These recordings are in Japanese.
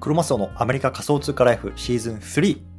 クロマスオのアメリカ仮想通貨ライフシーズン3。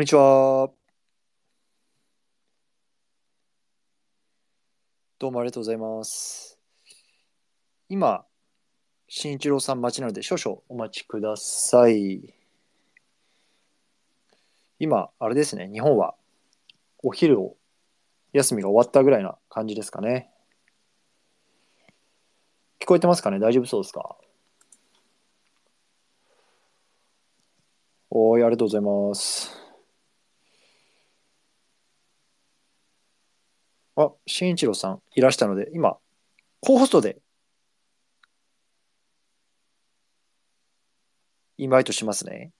こんにちは。どうもありがとうございます。今、新一郎さん待ちなので少々お待ちください。今、あれですね、日本はお昼を休みが終わったぐらいな感じですかね。聞こえてますかね？大丈夫そうですか？おーい、ありがとうございます。あ、新一郎さんいらしたので、今、コーホストでインバイトしますね。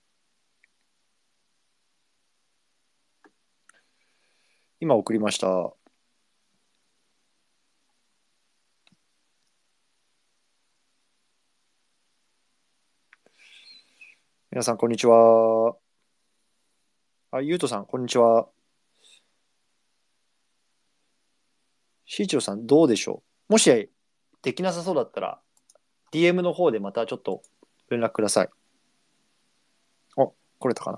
今送りました。皆さん、こんにちは。あ、ゆうとさん、こんにちは。しーちろさん、どうでしょう？もしできなさそうだったら、DM の方でまたちょっと連絡ください。あ、来れたか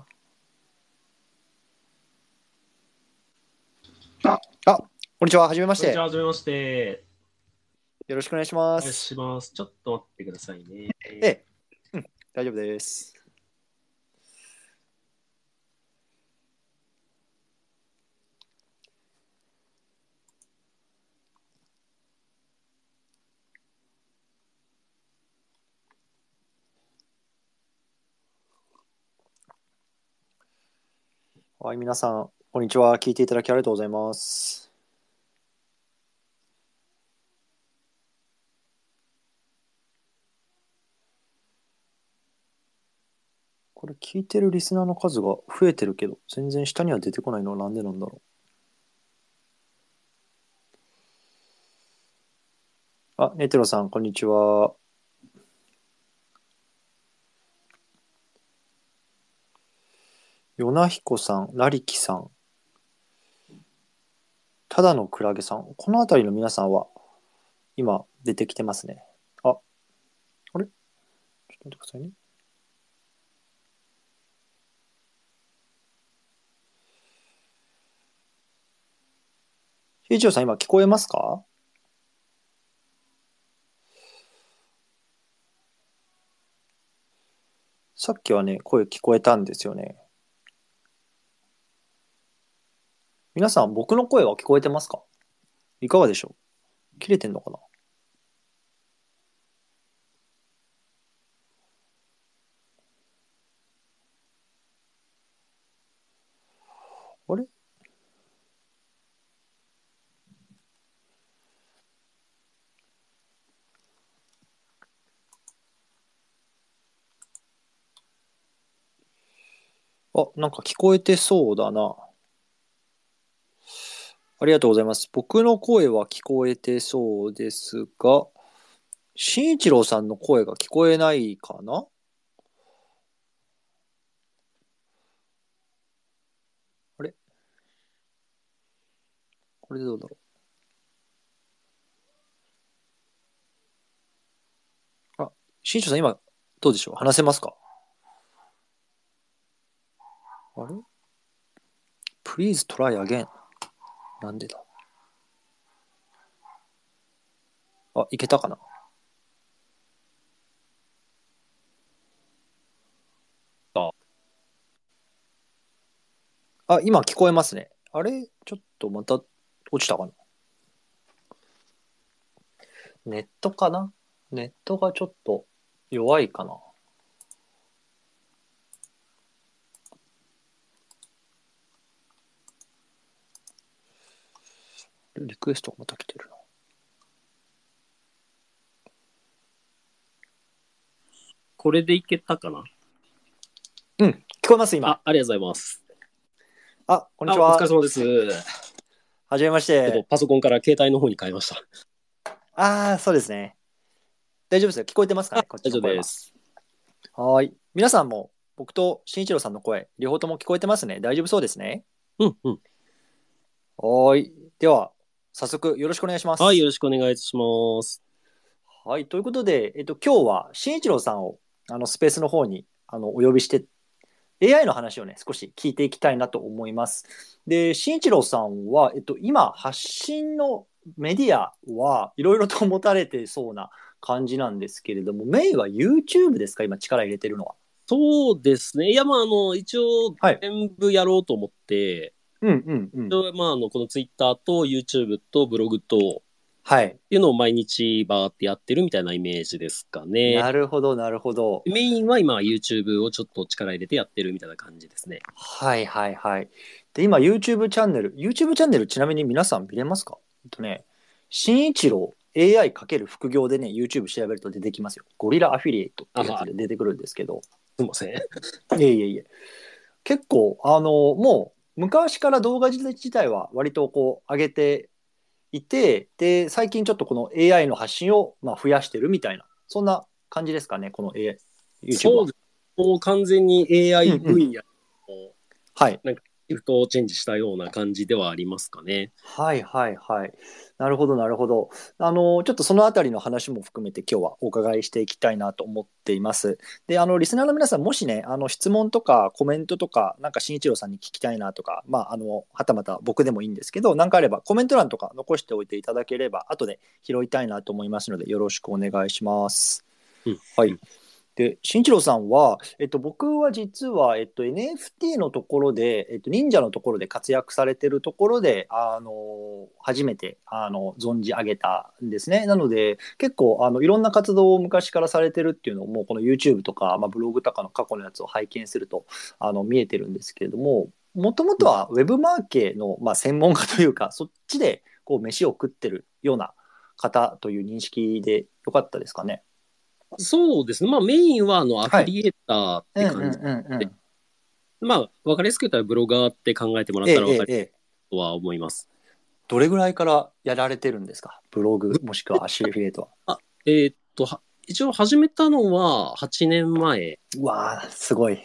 な？あ、あ、こんにちは。はじめまして。こんにちは、はじめまして。よろしくお願いしお願います。します。ちょっと待ってくださいね。ええ、うん、大丈夫です。はい、皆さん、こんにちは。聞いていただきありがとうございます。これ聞いてるリスナーの数が増えてるけど、全然下には出てこないのはなんでなんだろう。あ、ネテロさん、こんにちは。ヨナヒコさん、ラリキさん、ただのクラゲさん、この辺りの皆さんは今出てきてますね。あ、あれ？ちょっと待ってくださいね。ひいちょうさん、今聞こえますか？さっきはね、声聞こえたんですよね。皆さん、僕の声は聞こえてますか？いかがでしょう？切れてんのかな？あれ？あ、なんか聞こえてそうだな。ありがとうございます。僕の声は聞こえてそうですが、新一郎さんの声が聞こえないかな？あれ？これでどうだろう？あ、新一郎さん今どうでしょう？話せますか？あれ ?Please try again. なんでだ？あ、いけたかな？あ。あ、今聞こえますね。あれ？ちょっとまた落ちたかな？ネットかな？ネットがちょっと弱いかな？リクエストがまた来てるな。これでいけたかな？うん、聞こえます今。あ、ありがとうございます。あ、こんにちあおは。疲れ様です。はじめましちょっとて。パソコンから携帯の方に変えました。ああ、そうですね。大丈夫ですよ。聞こえてますかね？こっち大丈夫です。はーい。皆さんも僕と慎一郎さんの声、両方とも聞こえてますね。大丈夫そうですね？うんうん。はーい。では、早速よろしくお願いします。はい、よろしくお願いします。はい。ということで、えっと、今日は慎一郎さんをあのスペースの方にあのお呼びして、AI の話をね、少し聞いていきたいなと思います。で、慎一郎さんは、えっと、今、発信のメディアはいろいろと持たれてそうな感じなんですけれども、メインは YouTube ですか？今力入れてるのは。そうですね。いや、まあ、あの、一応はい、全部やろうと思って、うんうんうん一。応まあ、あの、この Twitter と YouTube とブログと、はい。っていうのを毎日バーってやってるみたいなイメージですかね。なるほど、なるほど。メインは今 YouTube をちょっと力入れてやってるみたいな感じですね。はいはいはい。で、今 YouTube チャンネル、YouTube チャンネルちなみに皆さん見れますか？えっとね、新一郎 AI かける副業でね、YouTube 調べると出てきますよ。ゴリラアフィリエイトってやつで出てくるんですけど、すいません。いえいえいえ。結構、あの、もう昔から動画自体は割とこう上げていて、で、最近ちょっとこの AI の発信をまあ増やしてるみたいな、そんな感じですかね、この AI、そう。です。もう完全に AI 分野のはい。シフトをチェンジしたような感じではありますかね。はいはいはい。なるほどなるほど。あのちょっとそのあたりの話も含めて今日はお伺いしていきたいなと思っています。で、あのリスナーの皆さんもしね、あの質問とかコメントとかなんか新一郎さんに聞きたいなとか、まああのはたまた僕でもいいんですけど、なんかあればコメント欄とか残しておいていただければ後で拾いたいなと思いますのでよろしくお願いします。うんはい。で、新一郎さんは、えっと、僕は実は、えっと、NFT のところで、えっと、忍者のところで活躍されてるところで、あの、初めて、あの、存じ上げたんですね。なので、結構、あの、いろんな活動を昔からされてるっていうのも、この YouTube とか、まあ、ブログとかの過去のやつを拝見すると、あの、見えてるんですけれども、もともとは Web マーケの、まあ、専門家というか、そっちで、こう、飯を食ってるような方という認識でよかったですかね。そうですね。まあメインはあのアフィリエーターって感じ。うんうんうん。まあわかりやすく言ったらブロガーって考えてもらっええたらわかるええええとは思います。どれぐらいからやられてるんですか？ブログもしくはアシリエイトは。えーっと、は一応始めたのは8年前。うわーすごい。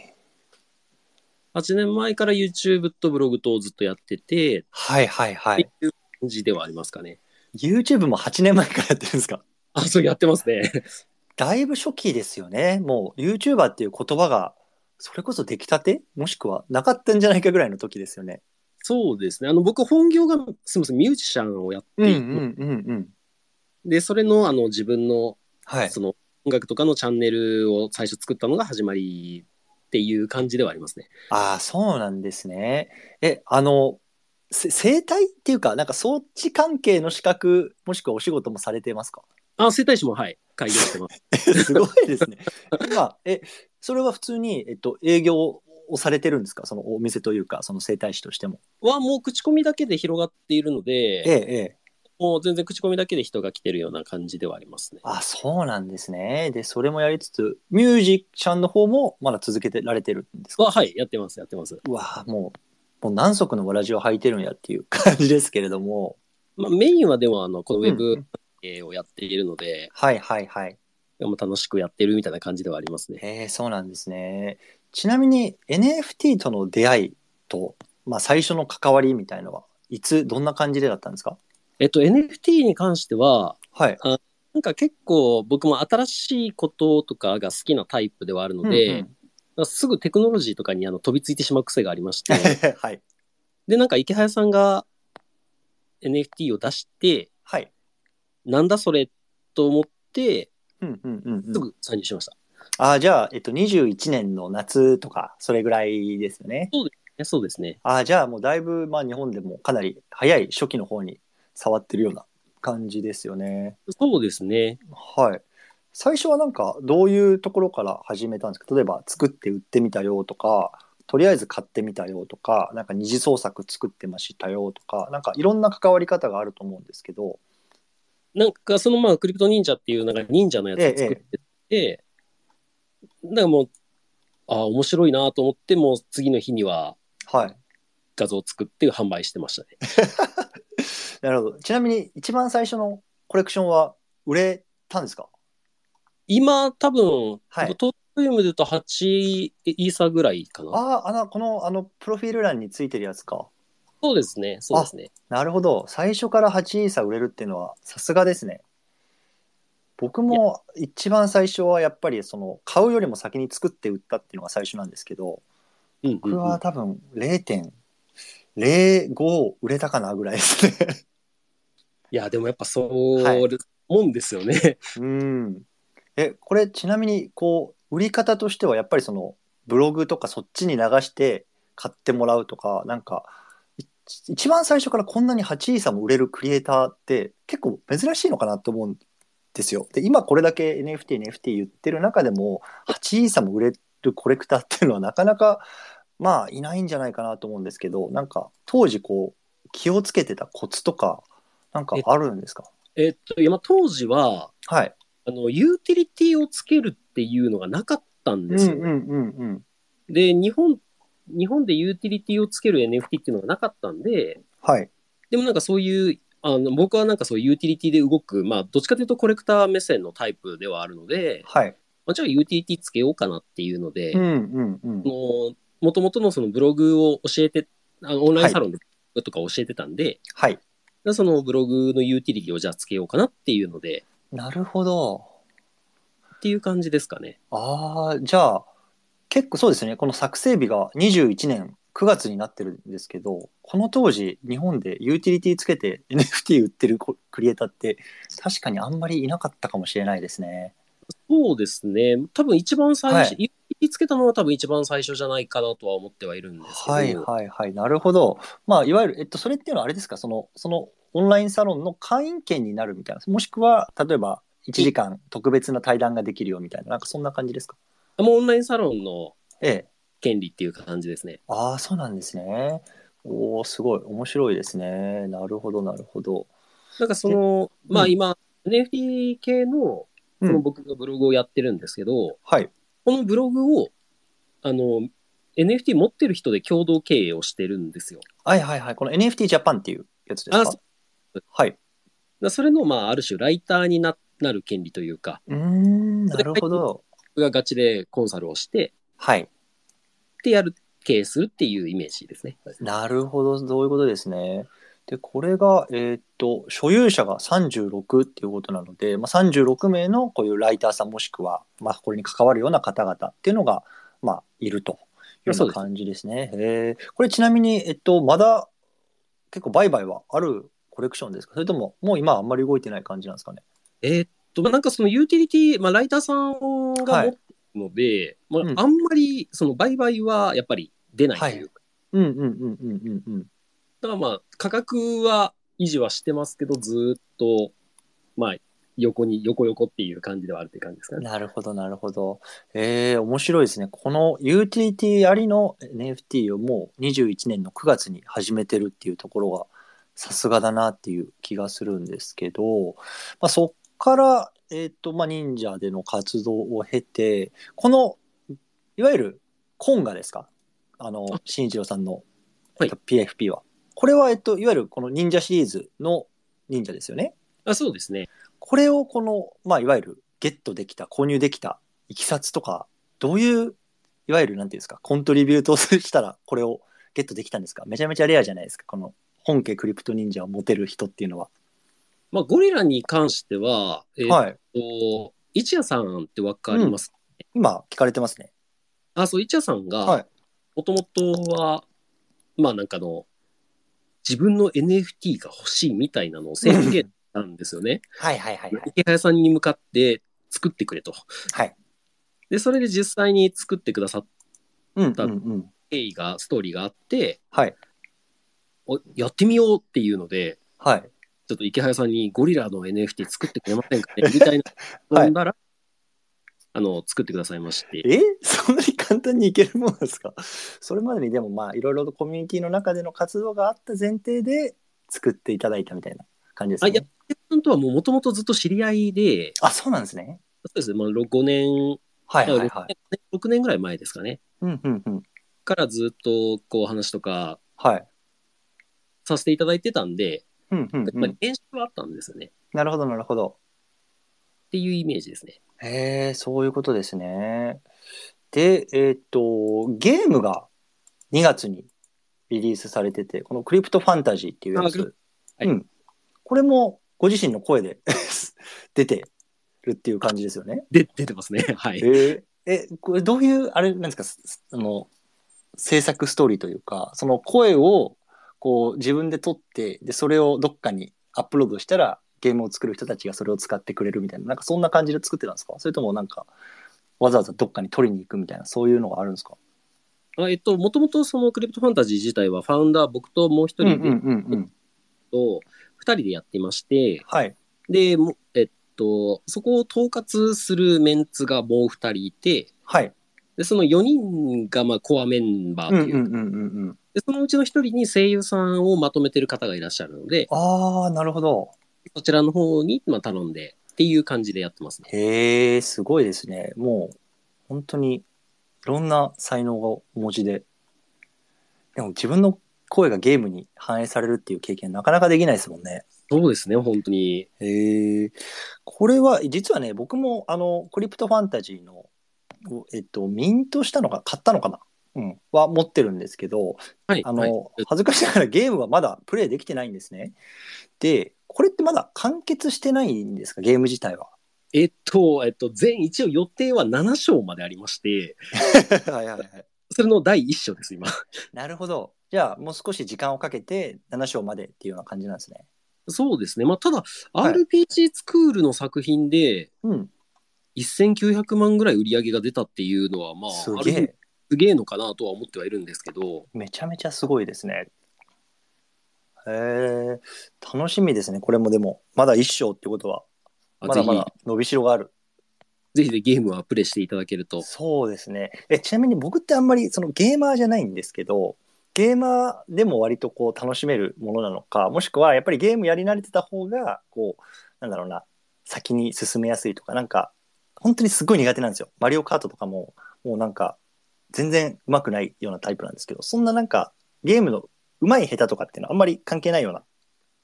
8年前から YouTube とブログとずっとやってて、はいはいはい。っていう感じではありますかね。YouTube も8年前からやってるんですか？あ、そうやってますね。だいぶ初期ですよね。もう YouTuber っていう言葉がそれこそ出来たて？もしくはなかったんじゃないかぐらいの時ですよね。そうですね。あの、僕本業が、すみません、ミュージシャンをやっていて、うんうん。で、それの、あの、自分の、はい。その、音楽とかのチャンネルを最初作ったのが始まりっていう感じではありますね。ああ、そうなんですね。え、あの、せ生態っていうか、なんかそっち関係の資格、もしくはお仕事もされてますか？あ、整体師も、はい、開業してます。すごいですね。今、え、それは普通に、えっと、営業をされてるんですか？そのお店というか、その整体師としても。は、もう口コミだけで広がっているので、ええ、ええ。もう全然口コミだけで人が来てるような感じではありますね。あ、そうなんですね。で、それもやりつつ、ミュージシャンの方もまだ続けてられてるんですか？は、はい、やってます、やってます。うわもう、もう何足のわらじを履いてるんやっていう感じですけれども。まあ、メインはでも、あの、このウェうんブをやっているので、はいはいはい。でも楽しくやってるみたいな感じではありますね。えー、そうなんですね。ちなみに NFT との出会いと、まあ、最初の関わりみたいのはいつどんな感じでだったんですか？えっと、NFT に関しては、はい。なんか結構僕も新しいこととかが好きなタイプではあるので、うんうんらすぐテクノロジーとかにあの飛びついてしまう癖がありまして、はい。で、なんか池早さんが NFT を出して、はい。なんだそれと思って、うんうんうんうん。すぐ参入しました。ああ、じゃあ、えっと、21年の夏とか、それぐらいですよね。えそうですね。ああ、じゃあもうだいぶ、まあ日本でもかなり早い初期の方に触ってるような感じですよね。そうですね。はい。最初はなんかどういうところから始めたんですか？例えば作って売ってみたよとか、とりあえず買ってみたよとか、なんか二次創作作ってましたよとか、なんかいろんな関わり方があると思うんですけど、なんかそのまあクリプト忍者っていうなんか忍者のやつを作ってて、だからもう、ああ、面白いなと思って、もう次の日にははい。画像を作って販売してましたね。なるほど。ちなみに一番最初のコレクションは売れたんですか？今多分、はいトータルで言うと8イーサぐらいかな。ああ、あの、この、あの、プロフィール欄についてるやつか。そうですね。そうですね。なるほど。最初から8イーサ売れるっていうのはさすがですね。僕も一番最初はやっぱりその買うよりも先に作って売ったっていうのが最初なんですけど、うんうんうん僕は多分0.05売れたかなぐらいですね。いや、でもやっぱそう、はいもんですよね。うん。え、これちなみにこう売り方としてはやっぱりそのブログとかそっちに流して買ってもらうとか、なんかい一番最初からこんなに8イーサも売れるクリエイターって結構珍しいのかなと思うんですよ。で、今これだけ NFT、NFT 言ってる中でも8イーサも売れるコレクターっていうのはなかなかまあいないんじゃないかなと思うんですけど、なんか当時こう気をつけてたコツとかなんかあるんですか？えっと、今当時は、はい。あの、ユーティリティをつけるっていうのがなかったんですよ。うんうんうんうん。で、日本、日本でユーティリティをつける NFT っていうのがなかったんで、はい。でもなんかそういう、あの僕はなんかそういうユーティリティで動く、まあ、どっちかというとコレクター目線のタイプではあるので、はい。まあ、じゃあユーティリティつけようかなっていうので、うんうんうん。もともとのそのブログを教えて、あのオンラインサロンでとか教えてたんで、はい。でそのブログのユーティリティをじゃあつけようかなっていうので、なるほど。っていう感じですかね。ああ、じゃあ、結構そうですね。この作成日が21年9月になってるんですけど、この当時、日本でユーティリティつけて NFT 売ってるコクリエイターって、確かにあんまりいなかったかもしれないですね。そうですね。多分一番最初、はユーティリティつけたのは多分一番最初じゃないかなとは思ってはいるんですけど、はいはいはい。なるほど。まあ、いわゆる、えっと、それっていうのはあれですか、その、そのオンラインサロンの会員権になるみたいな。もしくは、例えば、1時間特別な対談ができるよみたいな、なんかそんな感じですか？もうオンラインサロンのええ。権利っていう感じですね。ああ、そうなんですね。おお、すごい。面白いですね。なるほど、なるほど。なんかその、うんまあ今、NFT 系のうんその僕がブログをやってるんですけど、はい。このブログを、あの、NFT 持ってる人で共同経営をしてるんですよ。はいはいはい。この NFT ジャパンっていうやつですか？あそはい。それの、まあ、ある種、ライターにななる権利というか、うーん、なるほど。僕がガチでコンサルをして、はい。でやる、経営するっていうイメージですね。なるほど、そういうことですね。で、これが、えーっと、所有者が36っていうことなので、まあ、36名のこういうライターさんもしくは、まあ、これに関わるような方々っていうのが、まあ、いるというような感じですね。へーこれちなみに、えっと、まだ結構売買はあるコレクションですか？それとも、もう今はあんまり動いてない感じなんですかね？えーっと、まあ、なんかそのユーティリティ、まあ、ライターさんが持ってるので、まうんあ、あんまりその売買はやっぱり出ないというか、うんうんうんうんうんうん。だからまあ、価格は維持はしてますけど、ずーっと、まあ、横に、横横っていう感じではあるっていう感じですかね。なるほど、なるほど。えー、面白いですね。このユーティリティありの NFT をもう21年の9月に始めてるっていうところがさすがだなっていう気がするんですけど、まあ、そっから、えっ、と、まあ、忍者での活動を経て、この、いわゆるコンガですか？あのあ、新一郎さんの、はいえっと PFP は。これは、えっと、いわゆるこの忍者シリーズの忍者ですよね？あそうですね。これをこの、まあ、いわゆるゲットできた、購入できたいきさつとか、どういう、いわゆるなんていうんですか、コントリビュートをしたら、これをゲットできたんですか？めちゃめちゃレアじゃないですか、この本家クリプト忍者を持てる人っていうのは。まあ、ゴリラに関しては、えーっはい。と、一夜さんってわかります、今、聞かれてますね。あ、そう、いちゃさんが、はい。もともとは、まあなんかあの、自分の NFT が欲しいみたいなのを宣言したんですよね。はいはいはいはい。池早さんに向かって作ってくれと。はい。で、それで実際に作ってくださったうんうんうん。経緯が、ストーリーがあって、はい。おやってみようっていうので、はい。ちょっと池早さんにゴリラの NFT 作ってくれませんかね？みたいな はい飲んだら、あの、作ってくださいまして。え？そんなに簡単にいけるものですか？それまでにでもまあいろいろとコミュニティの中での活動があった前提で作っていただいたみたいな感じですあ、いやさんとはもう元々ずっと知り合いで、あそうなんですね。そうですね、まあ、5年、はいはいはい。6年ぐらい前ですかね。うんうんうん。からずっとこう話とかはい。させていただいてたんで、うんうんやっうん。ぱり練習はあったんですよね。っなるほどなるほど。ていうイメージですね。へえ、そういうことですね。で、えーっと、ゲームが2月にリリースされてて、このクリプトファンタジーっていうやつ。はいうん。これもご自身の声で 出てるっていう感じですよね。で、出てますね。はい。えーえ、これどういう、あれなんですか、すあの、制作ストーリーというか、その声をこう自分で撮って、で、それをどっかにアップロードしたら、ゲームを作る人たちがそれを使ってくれるみたいな、なんかそんな感じで作ってたんですか？それともなんか、わざわざどっかに取りに行くみたいな、そういうのがあるんですか？あえっと、もともとそのクリプトファンタジー自体はファウンダー僕ともう一人で。と二人でやっていまして、はい。で、もえっと、そこを統括するメンツがもう二人いて、はい。で、その4人がまあコアメンバーという、うで、そのうちの一人に声優さんをまとめてる方がいらっしゃるので、ああ、なるほど。そちらの方にまあ頼んでっていう感じでやってますね。へえ、すごいですね。もう、本当に、いろんな才能がお持ちで。でも自分の声がゲームに反映されるっていう経験なかなかできないですもんね。そうですね、本当に。へえ。これは、実はね、僕も、あの、クリプトファンタジーの、おえっと、ミントしたのか、買ったのかなうん。は持ってるんですけど、はい。あの、はい恥ずかしながらゲームはまだプレイできてないんですね。で、これってまだ完結してないんですか、ゲーム自体は。えっと、えっと、全一応予定は7章までありまして、はいはいはい。それの第1章です、今。なるほど。じゃあ、もう少し時間をかけて7章までっていうような感じなんですね。そうですね。まあ、ただ、はい RPG スクールの作品でうん。1900万ぐらい売り上げが出たっていうのは、まあ、すげえ。すげえのかなとは思ってはいるんですけど、めちゃめちゃすごいですね。へえ。楽しみですね。これもでも、まだ1章ってことは、あまだまだ伸びしろがある。ぜひぜひゲームはプレイしていただけると。そうですね。え、ちなみに僕ってあんまりそのゲーマーじゃないんですけど、ゲーマーでも割とこう楽しめるものなのか、もしくはやっぱりゲームやり慣れてた方が、こう、なんだろうな、先に進めやすいとか、なんか、本当にすごい苦手なんですよ。マリオカートとかも、もうなんか、全然上手くないようなタイプなんですけど、そんななんか、ゲームの上手い下手とかっていうのはあんまり関係ないような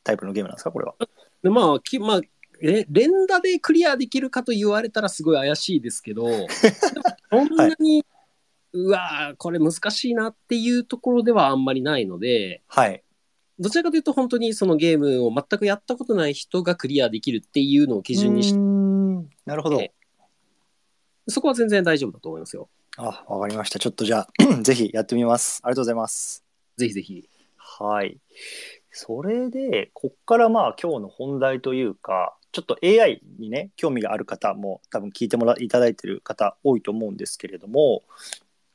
タイプのゲームなんですか、これは？でまあ、きまあ、え連打でクリアできるかと言われたらすごい怪しいですけど、そんなに、うわーこれ難しいなっていうところではあんまりないので、はい。どちらかというと本当にそのゲームを全くやったことない人がクリアできるっていうのを基準にして、んなるほど。えそこは全然大丈夫だと思いますよ。あ、わかりました。ちょっとじゃあ、ぜひやってみます。ありがとうございます。ぜひぜひ。はい。それで、こっからまあ今日の本題というか、ちょっと AI にね、興味がある方も多分聞いてもらいただいてる方多いと思うんですけれども、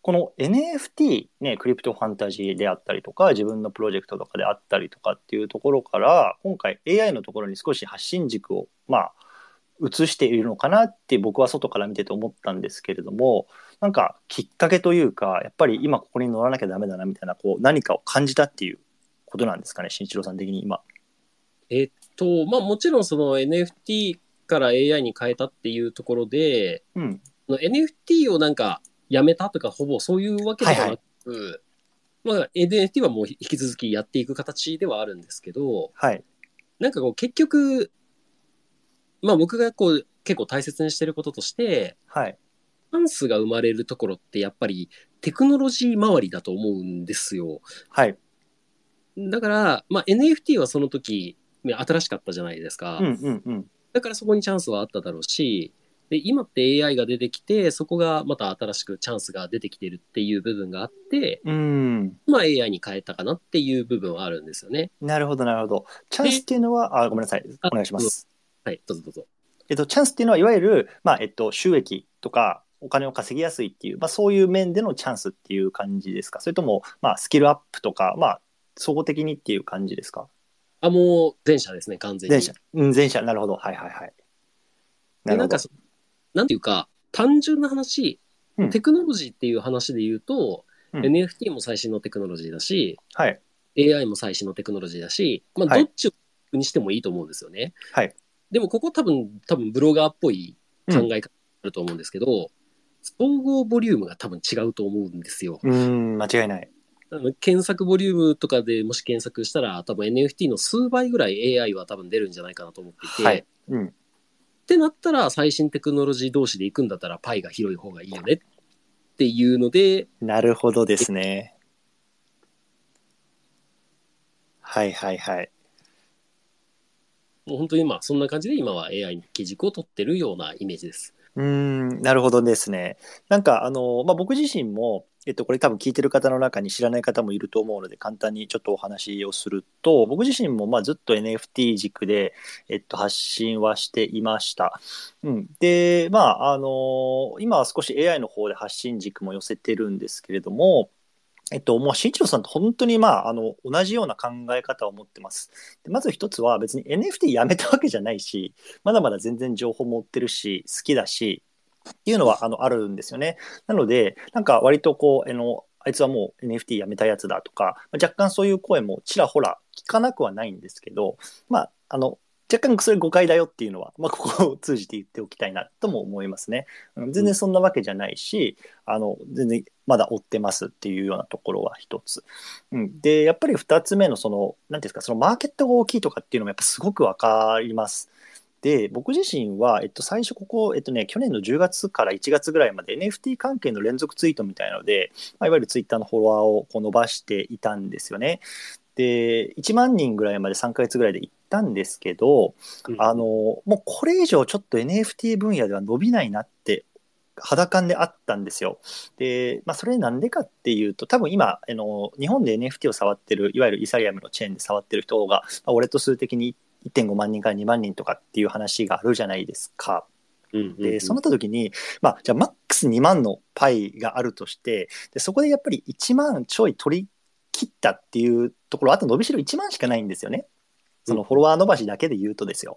この NFT、ね、クリプトファンタジーであったりとか、自分のプロジェクトとかであったりとかっていうところから、今回 AI のところに少し発信軸を、まあ、移しているのかなって僕は外から見てて思ったんですけれども、なんかきっかけというか、やっぱり今ここに乗らなきゃダメだなみたいな、こう何かを感じたっていうことなんですかね、新一郎さん的に今。えっと、まあもちろんその NFT から AI に変えたっていうところで、うん。NFT をなんかやめたとかほぼそういうわけではなく、まあ NFT はもう引き続きやっていく形ではあるんですけど、はい。なんかこう結局、まあ僕がこう結構大切にしてることとして、はい。チャンスが生まれるところってやっぱりテクノロジー周りだと思うんですよ。はい。だから、まあ NFT はその時、ね新しかったじゃないですか。うんうんうん。だからそこにチャンスはあっただろうし、で、今って AI が出てきて、そこがまた新しくチャンスが出てきてるっていう部分があって、うん。まあ AI に変えたかなっていう部分はあるんですよね。なるほど、なるほど。チャンスっていうのは、あ、ごめんなさい。お願いします。はい、どうぞどうぞ。えっと、チャンスっていうのは、いわゆる、まあ、えっと、収益とか、お金を稼ぎやすいっていう、まあ、そういう面でのチャンスっていう感じですか？それとも、まあ、スキルアップとか、まあ、総合的にっていう感じですか？あ、もう前者ですね、完全に。前者。うん、前者。なるほど。はいはいはい。なでなんか。そ、なんていうか、単純な話、うんテクノロジーっていう話で言うと、うん NFT も最新のテクノロジーだし、はい。AI も最新のテクノロジーだし、まあ、はいどっちをにしてもいいと思うんですよね。はい。でも、ここ多分、多分ブロガーっぽい考え方あると思うんですけど、総合ボリュームが多分違うと思うんですよ。うん、間違いない。検索ボリュームとかでもし検索したら、多分 NFT の数倍ぐらい AI は多分出るんじゃないかなと思っていて、はい。うん。ってなったら、最新テクノロジー同士で行くんだったら、パイが広い方がいいよねっていうので、なるほどですね。はいはいはい。もう本当にまあ、そんな感じで今は AI に基軸を取ってるようなイメージです。うん、なるほどですね。なんか、あの、まあ、僕自身も、えっと、これ多分聞いてる方の中に知らない方もいると思うので、簡単にちょっとお話をすると、僕自身も、まあ、ずっと NFT 軸で、えっと、発信はしていました。うん。で、まあ、あの、今は少し AI の方で発信軸も寄せてるんですけれども、えっと、もう、新一郎さんと本当に、まあ、あの、同じような考え方を持ってます。でまず一つは、別に NFT やめたわけじゃないし、まだまだ全然情報持ってるし、好きだし、っていうのはあのあるんですよね。なので、なんか割とこう、あの、あいつはもう NFT やめたやつだとか、若干そういう声もちらほら聞かなくはないんですけど、まあ、あの、若干それ誤解だよっていうのは、まあ、ここを 通じて言っておきたいなとも思いますね。全然そんなわけじゃないし、あの、全然まだ追ってますっていうようなところは一つ。うん、で、やっぱり二つ目のその、なんていうんですか、そのマーケットが大きいとかっていうのもやっぱすごくわかります。で、僕自身は、えっと、最初ここ、えっとね、去年の10月から1月ぐらいまで NFT 関係の連続ツイートみたいなので、まあ、いわゆるツイッターのフォロワーをこう伸ばしていたんですよね。で、1万人ぐらいまで3ヶ月ぐらいで行ったんですけど、あの、もうこれ以上ちょっと NFT 分野では伸びないなって肌感であったんですよ。で、まあ、それなんでかっていうと、多分今、あの、日本で NFT を触ってる、いわゆるイーサリアムのチェーンで触ってる人が、まあ、ウォレット数的に1.5万人から2万人とかっていう話があるじゃないですか。うんうんうんで、そうなった時に、まあ、じゃあマックス2万のパイがあるとして、でそこでやっぱり1万ちょい取り切ったっていうところ、あと伸びしろ1万しかないんですよね。そのフォロワー伸ばしだけで言うとですよ。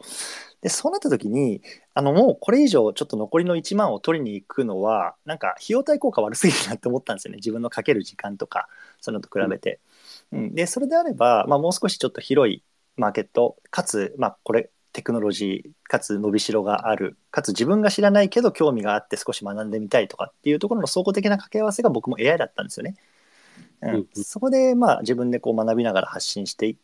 で、そうなった時に、あの、もうこれ以上ちょっと残りの1万を取りに行くのは、なんか費用対効果悪すぎるなって思ったんですよね。自分のかける時間とか、そういうのと比べて。うん、で、それであれば、まあ、もう少しちょっと広いマーケット、かつ、まあ、これ、テクノロジー、かつ伸びしろがある、かつ自分が知らないけど興味があって少し学んでみたいとかっていうところの総合的な掛け合わせが僕も AI だったんですよね。うんうんうんそこでまあ自分でこう学びながら発信してい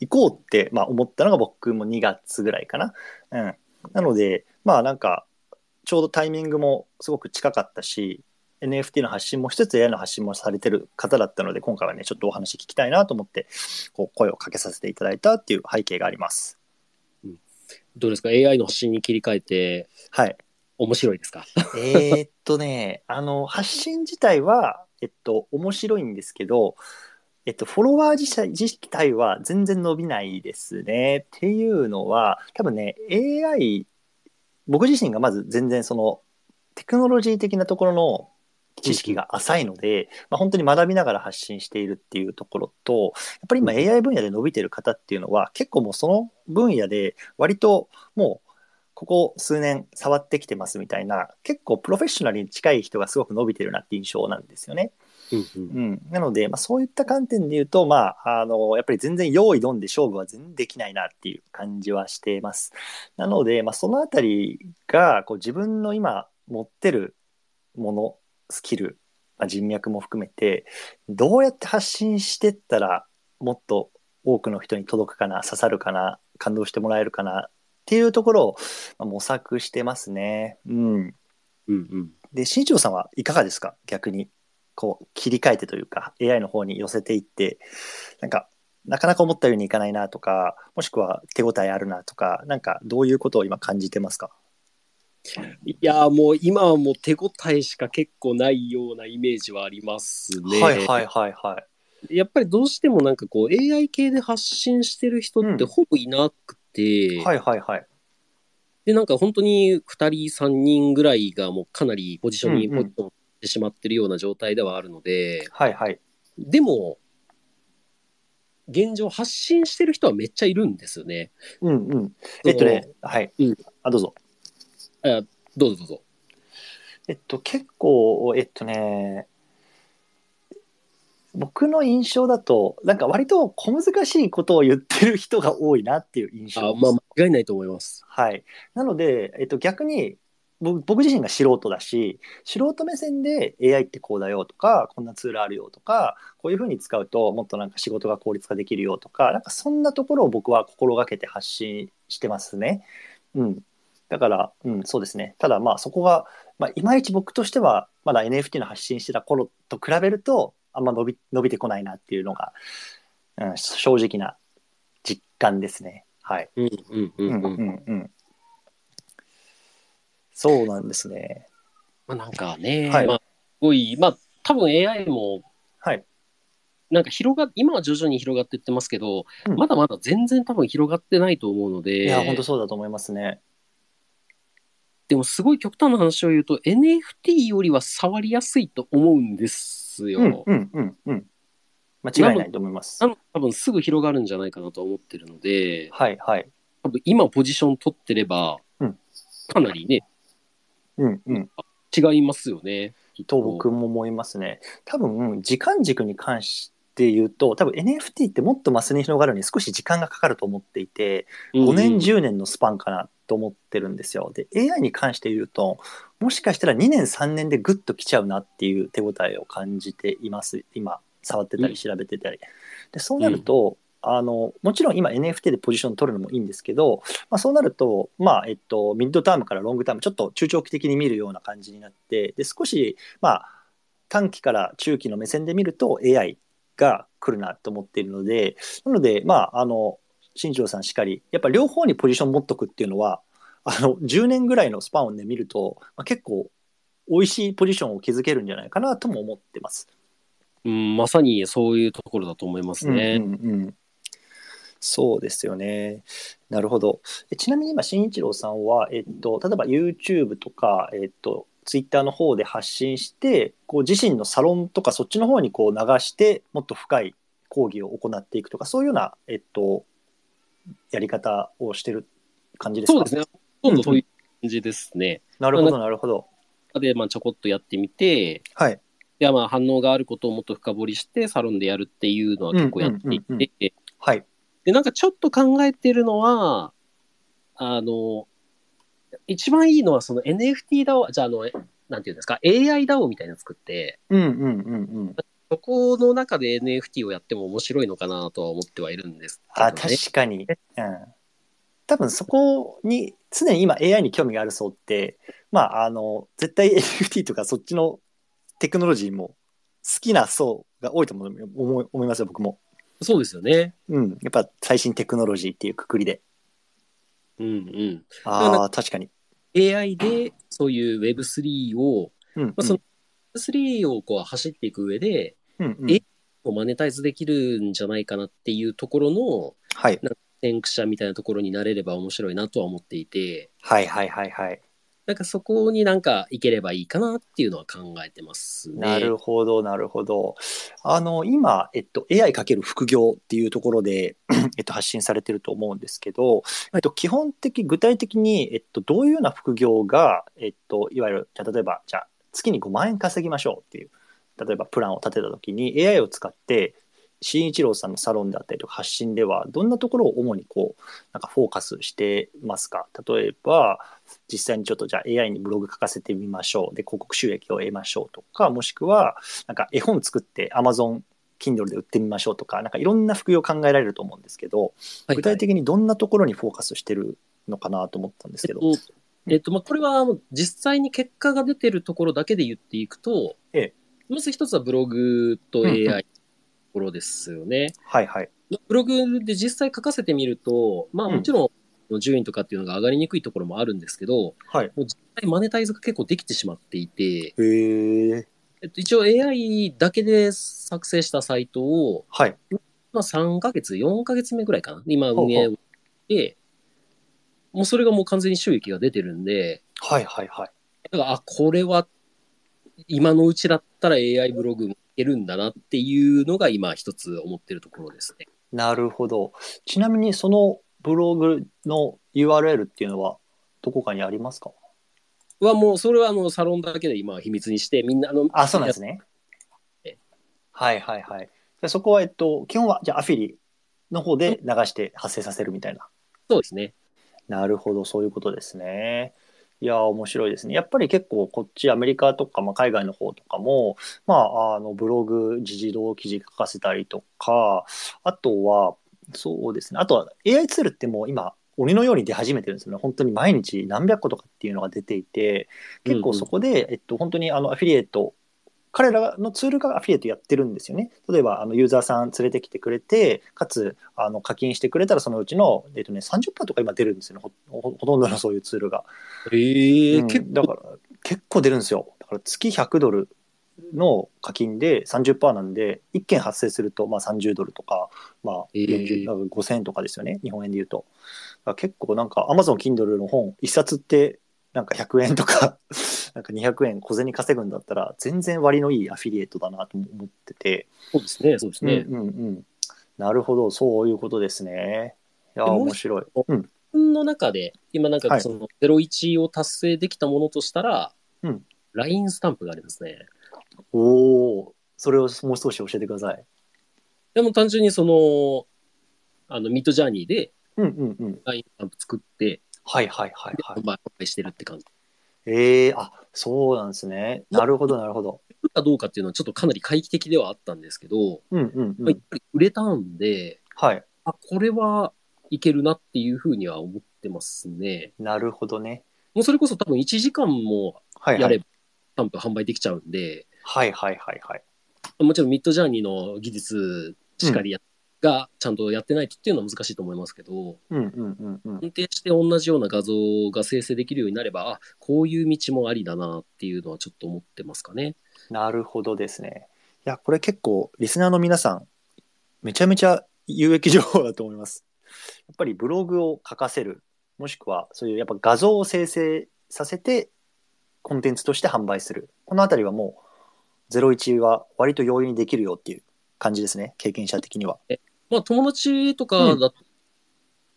いこうってまあ思ったのが僕も2月ぐらいかな。うん、なのでまあなんかちょうどタイミングもすごく近かったし NFT の発信もしつつ AI の発信もされてる方だったので今回はねちょっとお話聞きたいなと思ってこう声をかけさせていただいたっていう背景があります。どうですか ?AI の発信に切り替えてはい。面白いですか？えーっとね、あの、発信自体は、えっと、面白いんですけど、えっと、フォロワー自体自体は全然伸びないですね。っていうのは、多分ね、AI、僕自身がまず全然その、テクノロジー的なところの知識が浅いので、まあ、本当に学びながら発信しているっていうところと、やっぱり今 AI 分野で伸びてる方っていうのは、結構もうその分野で割ともう、ここ数年触ってきてますみたいな、結構プロフェッショナルに近い人がすごく伸びてるなって印象なんですよね。うんうんうん、なので、まあ、そういった観点で言うと、まあ、あのやっぱり全然用意どんで勝負は全然できないなっていう感じはしています。なので、まあ、そのあたりがこう自分の今持ってるもの、スキル、まあ、人脈も含めて、どうやって発信してったらもっと多くの人に届くかな、刺さるかな、感動してもらえるかなっていうところをまあ模索してますね。うん。うんうんで、新庄さんはいかがですか？逆に。こう、切り替えてというか、AI の方に寄せていって、なんか、なかなか思ったようにいかないなとか、もしくは手応えあるなとか、なんか、どういうことを今感じてますか？いやーもう今はもう手応えしか結構ないようなイメージはありますね。はいはいはいはい。やっぱりどうしてもなんかこう AI 系で発信してる人ってほぼいなくて、はいはいはい。でなんか本当に2人3人ぐらいがもうかなりポジションにうんうんポジションしてしまってるような状態ではあるので、はいはい。でも現状発信してる人はめっちゃいるんですよね。うんうん。えっとね、はい。うんあ、どうぞ。あどうぞどうぞ。えっと、結構、えっとね、僕の印象だと、なんか割と小難しいことを言ってる人が多いなっていう印象あまあ間違いないと思います。はい。なので、えっと、逆に、僕僕自身が素人だし、素人目線で AI ってこうだよとか、こんなツールあるよとか、こういうふうに使うともっとなんか仕事が効率化できるよとか、なんかそんなところを僕は心がけて発信してますね。うん。だから、うん、そうですね。ただまあそこが、まあ、いまいち僕としては、まだ NFT の発信してた頃と比べると、あんま伸び伸びてこないなっていうのが、うん、正直な実感ですね。はい。うんうんううん。うんんうんうん。そうなんですね。まあなんかね、はいまあすごい、まあ多分 AI もはい。なんか広が今は徐々に広がっていってますけど、うんまだまだ全然多分広がってないと思うので、いや、本当そうだと思いますね。でもすごい極端な話を言うと NFT よりは触りやすいと思うんですよ。うんうんうんうん。間違いないと思いますな。ので多分すぐ広がるんじゃないかなと思ってるので、はいはい。多分今ポジション取ってれば、うんかなりね、うんうん。違いますよね。と僕も思いますね。多分、時間軸に関して言うと、多分 NFT ってもっとマスに広がるのに少し時間がかかると思っていて、5年、10年のスパンかなと思ってるんですよ。で、AI に関して言うと、もしかしたら2年3年でグッと来ちゃうなっていう手応えを感じています。今、触ってたり調べてたり。で、そうなると、あの、もちろん今 NFT でポジション取るのもいいんですけど、まあ、そうなると、まあ、えっと、ミッドタームからロングターム、ちょっと中長期的に見るような感じになって、で、少し、まあ、短期から中期の目線で見ると AI が来るなと思っているので、なので、まあ、あの、新庄さんしかり、やっぱ両方にポジション持っとくっていうのは、あの、10年ぐらいのスパンで見ると、まあ、結構、美味しいポジションを築けるんじゃないかなとも思ってます。うん、まさにそういうところだと思いますね。うんうんうんそうですよね。なるほど。えちなみに今、新一郎さんは、えっと、例えば YouTube とか、えっと、Twitter の方で発信して、こう自身のサロンとかそっちの方にこう流して、もっと深い講義を行っていくとか、そういうような、えっと、やり方をしてる感じですか？そうですね。ほとんどそういう感じですね。なるほど、なるほど。で、まあ、ちょこっとやってみて、はい。いや、まあ、反応があることをもっと深掘りして、サロンでやるっていうのは結構やっていて、はい。で、なんかちょっと考えてるのは、あの、一番いいのは、その NFT ダオ、じゃあ、あの、なんていうんですか、AI ダオみたいなの作って、うんうんうんうん。そこの中で NFT をやっても面白いのかなとは思ってはいるんですけど、ね。あ、確かに。うん。多分そこに、常に今 AI に興味がある層って、まあ、あの、絶対 NFT とかそっちのテクノロジーも好きな層が多いと思う思い思いますよ、僕も。そうですよね。うん。やっぱ最新テクノロジーっていうくくりで。うんうん。ああ、確かに。AI でそういう Web3 を、うん、うんまあ、その Web3 をこう走っていく上で、うんうんえこうマネタイズできるんじゃないかなっていうところのはい。先駆者みたいなところになれれば面白いなとは思っていて、はいはいはいはい。なんかそこになんかいければいいかなっていうのは考えてますね。なるほど、なるほど。あの、今、えっと、AI かける副業っていうところで、えっと、発信されてると思うんですけど、えっと、基本的、具体的に、えっと、どういうような副業が、えっと、いわゆる、じゃあ例えば、じゃあ、月に5万円稼ぎましょうっていう、例えばプランを立てたときに、AI を使って、新一郎さんのサロンであったりとか発信では、どんなところを主にこう、なんかフォーカスしてますか？例えば、実際にちょっとじゃあ AI にブログ書かせてみましょう。で、広告収益を得ましょうとか、もしくは、なんか絵本作って Amazon Kindle で売ってみましょうとか、なんかいろんな副業考えられると思うんですけど、はい具体的にどんなところにフォーカスしてるのかなと思ったんですけど。えっと、えっとまあ、これは実際に結果が出てるところだけで言っていくと、ええまず一つはブログと AI ころですよね。はいはい。ブログで実際書かせてみると、まあうんもちろんの順位とかっていうのが上がりにくいところもあるんですけど、はい。もう実際マネタイズが結構できてしまっていて、へえ。えっと、一応 AI だけで作成したサイトを、はい。まあ、3ヶ月、4ヶ月目ぐらいかな。今運営をして、もうそれがもう完全に収益が出てるんで、はいはいはい。だから、あ、これは今のうちだったら AI ブログもいけるんだなっていうのが今一つ思ってるところですね。なるほど。ちなみにそのブログの URL っていうのはどこかにありますか？はもう、それはあのサロンだけで今は秘密にして、みんなあの、あ、そうなんですねえ。はいはいはい。じゃあそこは、えっと、基本は、じゃあアフィリの方で流して発生させるみたいな。そうですね。なるほど、そういうことですね。いやー、面白いですね。やっぱり結構こっちアメリカとか、まあ、海外の方とかも、まあ、あのブログ、時事動記事書かせたりとか、あとは、そうですね。あとは AI ツールってもう今、鬼のように出始めてるんですよね。本当に毎日何百個とかっていうのが出ていて、結構そこで、えっと、本当にあのアフィリエイト、彼らのツールがアフィリエイトやってるんですよね。例えば、あのユーザーさん連れてきてくれて、かつ、あの課金してくれたら、そのうちの、えっとね、30%とか今出るんですよね。ほとんどのそういうツールが。ええうん結構、だから、結構出るんですよ。だから月100ドルの課金で30%なんで、1件発生すると、まあ30ドルとか、まあえー40、なんか5000円とかですよね。日本円で言うと。結構なんか Amazon Kindle の本1冊って、なんか100円とか、なんか200円小銭稼ぐんだったら、全然割のいいアフィリエイトだなと思ってて。そうですね、そうですね。うんうんうん。なるほど、そういうことですね。いや、面白い。うん。の中で、今なんはいかその01を達成できたものとしたら、うん LINE スタンプがありますね。おお、それをもう少し教えてください。でも単純にその、あの、ミッドジャーニーでうんうんうん。LINE スタンプ作って、はいはいはいではい。販売してるって感じ。ええあ、そうなんですね。なるほどなるほど。かどうかっていうのはちょっとかなり回帰的ではあったんですけど、うんうんうん。まあやっぱり売れたんで、はい。あ、これはいけるなっていうふうには思ってますね。なるほどね。もうそれこそ多分1時間もはいはい。やれば、スタンプ販売できちゃうんで、はいはいはいはい。もちろんミッドジャーニーの技術しかりや、がちゃんとやってないとっていうのは難しいと思いますけど、うんうんうんうん。安定して同じような画像が生成できるようになれば、あ、こういう道もありだなっていうのはちょっと思ってますかね。なるほどですね。いや、これ結構、リスナーの皆さん、めちゃめちゃ有益情報だと思います。やっぱりブログを書かせる、もしくはそういうやっぱ画像を生成させて、コンテンツとして販売する。このあたりはもう、01は割と容易にできるよっていう感じですね。経験者的には。まあ友達とかだと、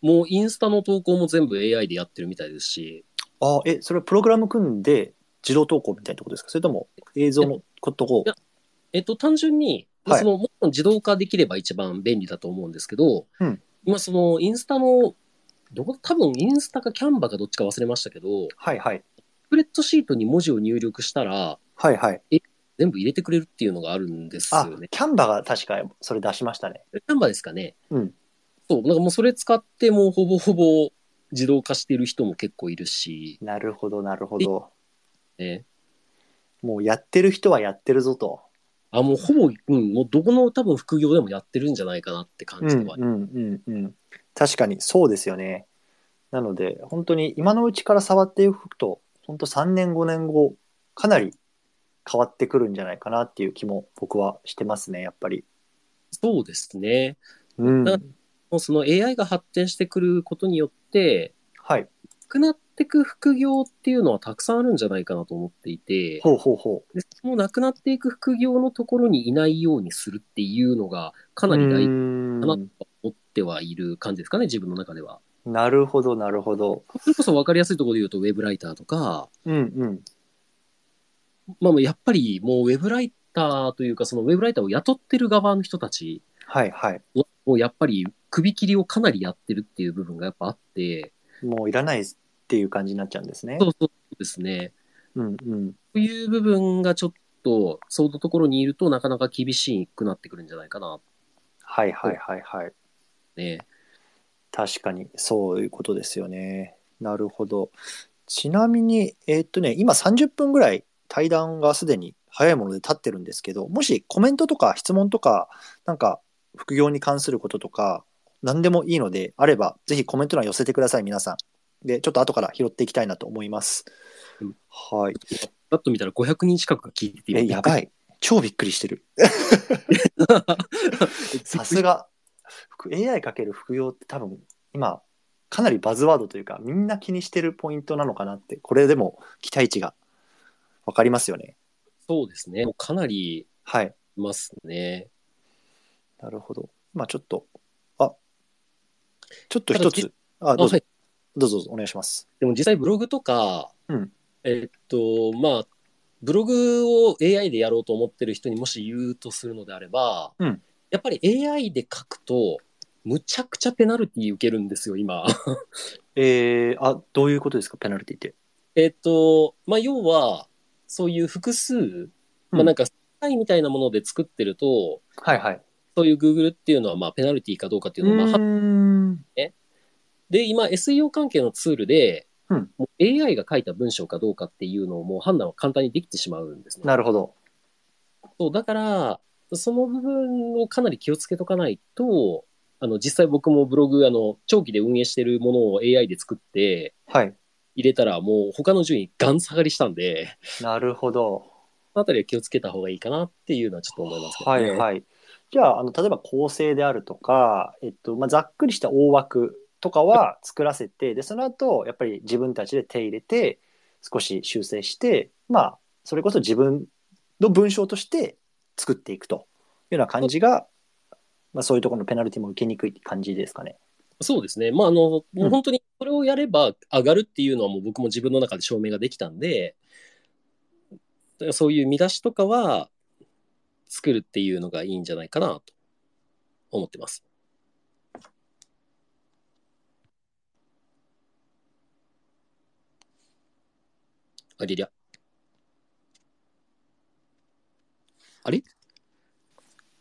もうインスタの投稿も全部 AI でやってるみたいですし、あえ、それはプログラム組んで自動投稿みたいなことですか？それとも映像のことを？いやえっと、単純に、まあはい。その、もちろん自動化できれば一番便利だと思うんですけど、うん。今その、インスタの、どこ、多分インスタかキャンバかどっちか忘れましたけど、はいはい。スプレッドシートに文字を入力したら、はいはい。全部入れてくれるっていうのがあるんですあよね。、キャンバが確かそれ出しましたね。キャンバですかね。うん。そう、なんかもうそれ使ってもうほぼほぼ自動化してる人も結構いるし、なるほどなるほど。ね。もうやってる人はやってるぞと。あ、もうほぼ、うん、もうどこの多分副業でもやってるんじゃないかなって感じでは。うんうんうん。確かにそうですよね。なので、本当に今のうちから触っていくと、本当3年5年後、かなり変わってくるんじゃないかなっていう気も僕はしてますね、やっぱり。そうですね。うん。だもうその AI が発展してくることによって、はい。なくなってく副業っていうのはたくさんあるんじゃないかなと思っていて、ほうほうほでそのなくなっていく副業のところにいないようにするっていうのがかう。なり大事かなとん思ってはいる感じですかね、自分の中では。なるほど、なるほど。それこそ分かりやすいところで言うと、ウェブライターとか、うんうん。まあやっぱりもうウェブライターというか、そのウェブライターを雇ってる側の人たちはいはい。は、もうやっぱり首切りをかなりやってるっていう部分がやっぱあって、もういらないっていう感じになっちゃうんですね。そうそうですね。うんうん。という部分がちょっと、そういうところにいるとなかなか厳しくなってくるんじゃないかな、はいはいはいはい。ね。確かにそういうことですよね。なるほど。ちなみに、えーっとね、今30分ぐらい対談がすでに早いもので立ってるんですけど、もしコメントとか質問とか、なんか副業に関することとか、何でもいいので、あれば、ぜひコメント欄寄せてください、皆さん。で、ちょっと後から拾っていきたいなと思います。うんはい。だと見たら500人近くが聞いててえ、やばい。い。超びっくりしてる。さすが。ふ AI かける副業って多分、今、かなりバズワードというか、みんな気にしてるポイントなのかなって、これでも期待値が分かりますよね。そうですね。かなりはい。いますね。なるほど。まあちょっと、あ、ちょっと一つ、あ、あどうぞ、はい。どうぞお願いします。でも実際ブログとか、うんえっと、まあ、ブログを AI でやろうと思ってる人にもし言うとするのであれば、うんやっぱり AI で書くと、むちゃくちゃペナルティ受けるんですよ、今。えー、あ、どういうことですか、ペナルティって。えっと、まあ、要は、そういう複数、まあ、なんか、機械みたいなもので作ってると、はいはい。そういう Google っていうのは、まあ、ペナルティかどうかっていうのを、まあ、ん。で、今、SEO 関係のツールで、うんもう AI が書いた文章かどうかっていうのをもう判断は簡単にできてしまうんですね。なるほど。そう、だから、その部分をかなり気をつけとかないと、あの、実際僕もブログ、あの、長期で運営してるものを AI で作ってはい。入れたら、もう他の順位ガン下がりしたんで、なるほど。そのあたりは気をつけた方がいいかなっていうのはちょっと思いますけどね。はいはい。じゃあ、あの例えば構成であるとか、えっとまあ、ざっくりした大枠とかは作らせて、でその後やっぱり自分たちで手入れて、少し修正して、まあ、それこそ自分の文章として作っていくというような感じが、まあ、そういうところのペナルティも受けにくいって感じですかね。そうですね。まあ、あの、もう本当にそれをやれば上がるっていうのはもう僕も自分の中で証明ができたんで、そういう見出しとかは作るっていうのがいいんじゃないかなと思ってます。ありりゃ。あれ？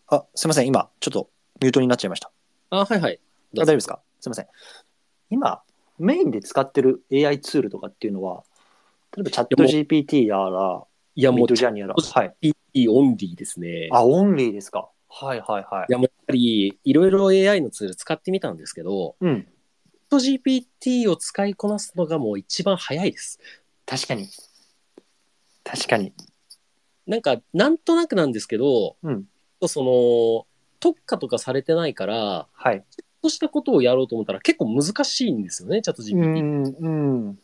あ、すいません、今、ちょっとミュートになっちゃいました。あ、はいはい。あ大丈夫ですか？すいません。今、メインで使ってる AI ツールとかっていうのは、例えばチャット GPT やら、いや、もうジャーニーやら、はい。PT オンリーですね。あ、オンリーですか。はいはいはいい。や、もうやっぱり、いろいろ AI のツール使ってみたんですけど、うん。チャット GPT を使いこなすのがもう一番早いです。確かに。確かに。なんか、なんとなくなんですけど、うん。その、特化とかされてないから、はい。そうしたことをやろうと思ったら結構難しいんですよね、チャットう GPT。ん。うん。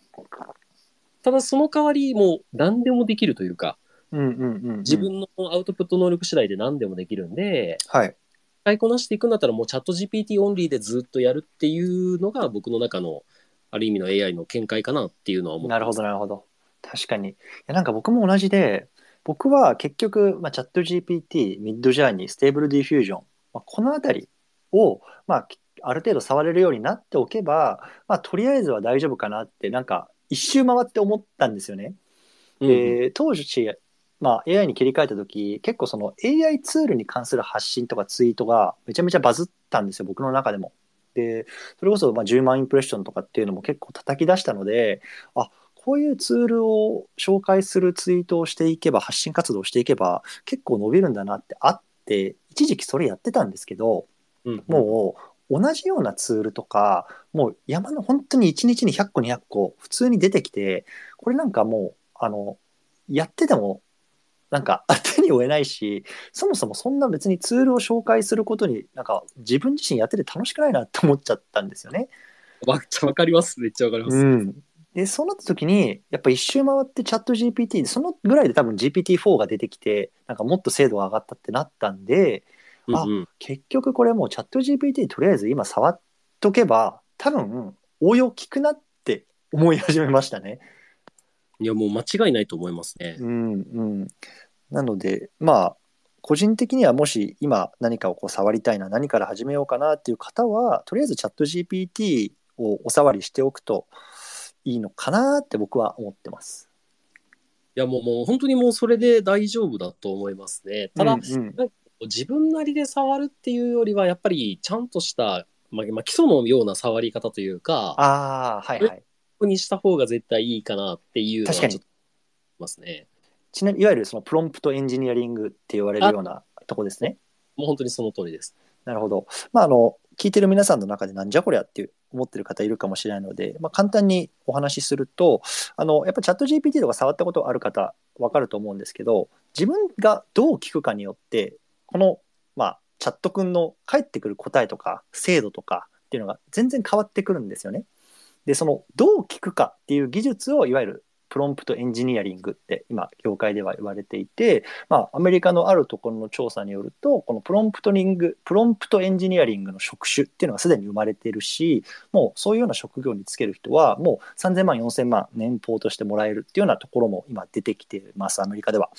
ただ、その代わり、もう何でもできるというか、うん。うん。うん。自。分のアウトプット能力次第で何でもできるんで、はい。使いこなしていくんだったらもうチャット GPT オンリーでずっとやるっていうのが僕の中のある意味の AI の見解かなっていうのは思ってなるほど、なるほど。確かに。いや、なんか僕も同じで、僕は結局、まあ、チャット GPT、ミッドジャーニー、ステーブルディフュージョン、まあ、このあたりを、まあ、ある程度触れるようになっておけば、まあ、とりあえずは大丈夫かなって、なんか、一周回って思ったんですよね。うんうんで、当時、まあ、AI に切り替えた時結構その AI ツールに関する発信とかツイートがめちゃめちゃバズったんですよ僕の中でも。でそれこそまあ10万インプレッションとかっていうのも結構叩き出したのであこういうツールを紹介するツイートをしていけば発信活動をしていけば結構伸びるんだなってあって一時期それやってたんですけどうんもう同じようなツールとかもう山の本当に1日に100個200個普通に出てきてこれなんかもうあのやっててもなんか 手に負えないしそもそもそんな別にツールを紹介することになんか自分自身やってて楽しくないなって思っちゃったんですよね。わっちゃわかります。めっちゃわかります。うん、でそうなった時にやっぱ一周回ってチャット GPT でそのぐらいで多分 GPT-4 が出てきてなんかもっと精度が上がったってなったんであうんうん結局これもうチャット GPT とりあえず今触っとけば多分応用効くなって思い始めましたね。いや、もう間違いないと思いますね。うんうん、なのでまあ個人的にはもし今何かをこう触りたいな何から始めようかなっていう方はとりあえずチャット GPT をお触りしておくといいのかなって僕は思ってます。いや、もう、もう本当にもうそれで大丈夫だと思いますね。ただ、うんうん自分なりで触るっていうよりは、やっぱりちゃんとした、まあ、まあ基礎のような触り方というか、ああはいはい。にした方が絶対いいかなっていうのは確かにちょっとますね。ちなみにいわゆるそのプロンプトエンジニアリングって言われるようなとこですね。もう本当にその通りです。なるほど。まあ、あの聞いてる皆さんの中でなんじゃこりゃっていう思ってる方いるかもしれないので、まあ、簡単にお話しするとあのやっぱチャット GPT とか触ったことある方分かると思うんですけど自分がどう聞くかによってこの、まあ、チャット君の返ってくる答えとか精度とかっていうのが全然変わってくるんですよね。でそのどう聞くかっていう技術をいわゆるプロンプトエンジニアリングって今業界では言われていて、まあ、アメリカのあるところの調査によるとこのプロンプトリングプロンプトエンジニアリングの職種っていうのがすでに生まれているしもうそういうような職業に就ける人はもう3000万4000万年俸としてもらえるっていうようなところも今出てきてますアメリカでは。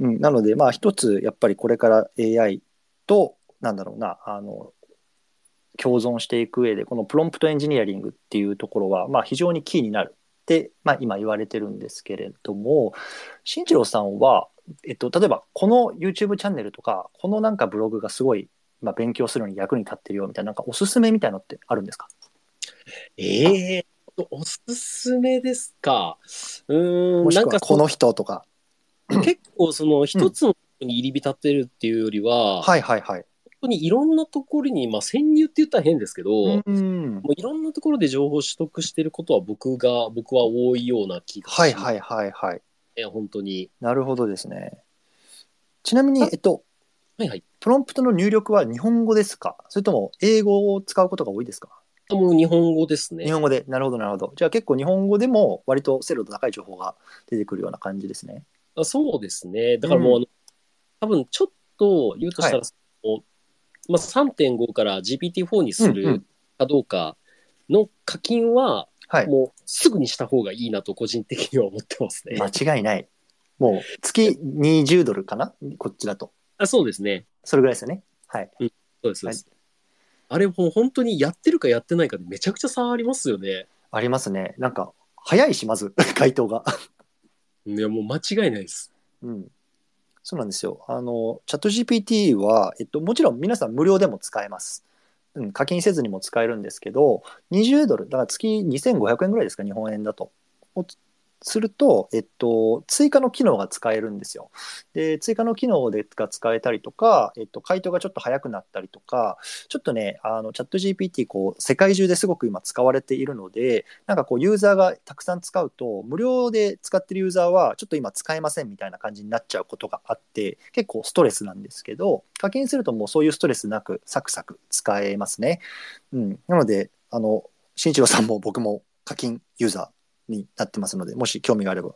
うん、なのでまあ一つやっぱりこれから AI となんだろうなあの共存していく上でこのプロンプトエンジニアリングっていうところはまあ非常にキーになる、まあ、今言われてるんですけれども進一郎さんは、えっと、例えばこの YouTube チャンネルとかこのなんかブログがすごい今勉強するのに役に立ってるよみたいななんかおすすめみたいのってあるんですか？ええー、おすすめですか？うん、もしなんかくはこの人とか。結構その一つのに入り浸ってるっていうよりは、はいはいはい。本当にいろんなところに、まあ潜入って言ったら変ですけど、うん。もういろんなところで情報を取得してることは僕が、僕は多いような気がします、はいはいはいはい。ね。本当に。なるほどですね。ちなみに、えっと、はいはい。プロンプトの入力は日本語ですか？それとも英語を使うことが多いですか？もう日本語ですね。日本語で。なるほどなるほど。じゃあ結構日本語でも割と精度の高い情報が出てくるような感じですね。あそうですね。だからもう、うん多分ちょっと言うとしたら、そのまあ、3.5から GPT-4 にすうんうるんかどうかの課金は、はい。もうすぐにした方がいいなと個人的には思ってますね。間違いない。もう月20ドルかな？こっちだと。あそうですね。それぐらいですよね。はい。そうです。そうですあれもう本当にやってるかやってないかでめちゃくちゃ差ありますよね。ありますね。なんか、早いし、まず、回答が。いやもう間違いないです。うん。そうなんですよ。あの、チャット GPT は、えっと、もちろん皆さん無料でも使えます。うん、課金せずにも使えるんですけど、20ドル、だから月2500円ぐらいですか、日本円だと。すると、えっと、追加の機能が使えるんですよ。で、追加の機能でが使えたりとか、えっと、回答がちょっと早くなったりとか、ちょっとね、あの、チャット GPT、こう、世界中ですごく今使われているので、なんかこう、ユーザーがたくさん使うと、無料で使ってるユーザーは、ちょっと今使えませんみたいな感じになっちゃうことがあって、結構ストレスなんですけど、課金するともうそういうストレスなく、サクサク使えますね。うん。なので、あの、新一郎さんも僕も課金ユーザーになってますので、もし興味があれば。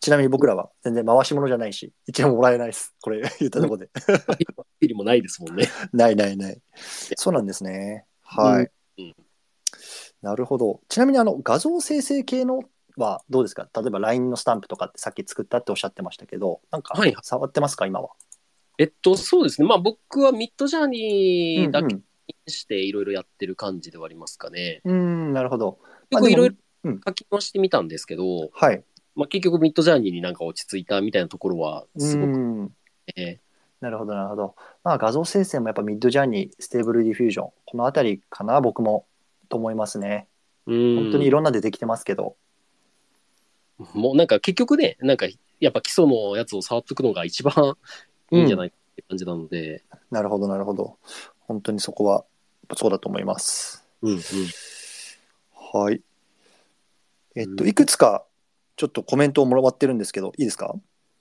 ちなみに僕らは全然回し物じゃないし、一円ももらえないです。これ 言ったところで。ピリもないですもんね。ないないない。そうなんですね。はい。うんうんなるほど。ちなみにあの画像生成系のはどうですか？例えば LINE のスタンプとかってさっき作ったっておっしゃってましたけど、なんかはいはい触ってますか？今は。えっと、そうですね。まあ僕はミッドジャーニーだけうんにしていろいろやってる感じではありますかね。うん、うんなるほど。結構いろいろうんかき回してみたんですけど、はい。まあ結局ミッドジャーニーになんか落ち着いたみたいなところはすごくうんね。なるほど、なるほど。まあ、画像生成もやっぱミッドジャーニー、ステーブルディフュージョン、このあたりかな、僕もと思いますね。うん本当にいろんな出てきてますけど。もうなんか結局ね、なんかやっぱ基礎のやつを触っておくのが一番いいんじゃないかって感じなので、なるほど、なるほど。本当にそこは、そうだと思います。うんうん。はい。えっと、うんいくつか、ちょっとコメントをもらってるんですけど、いいですか？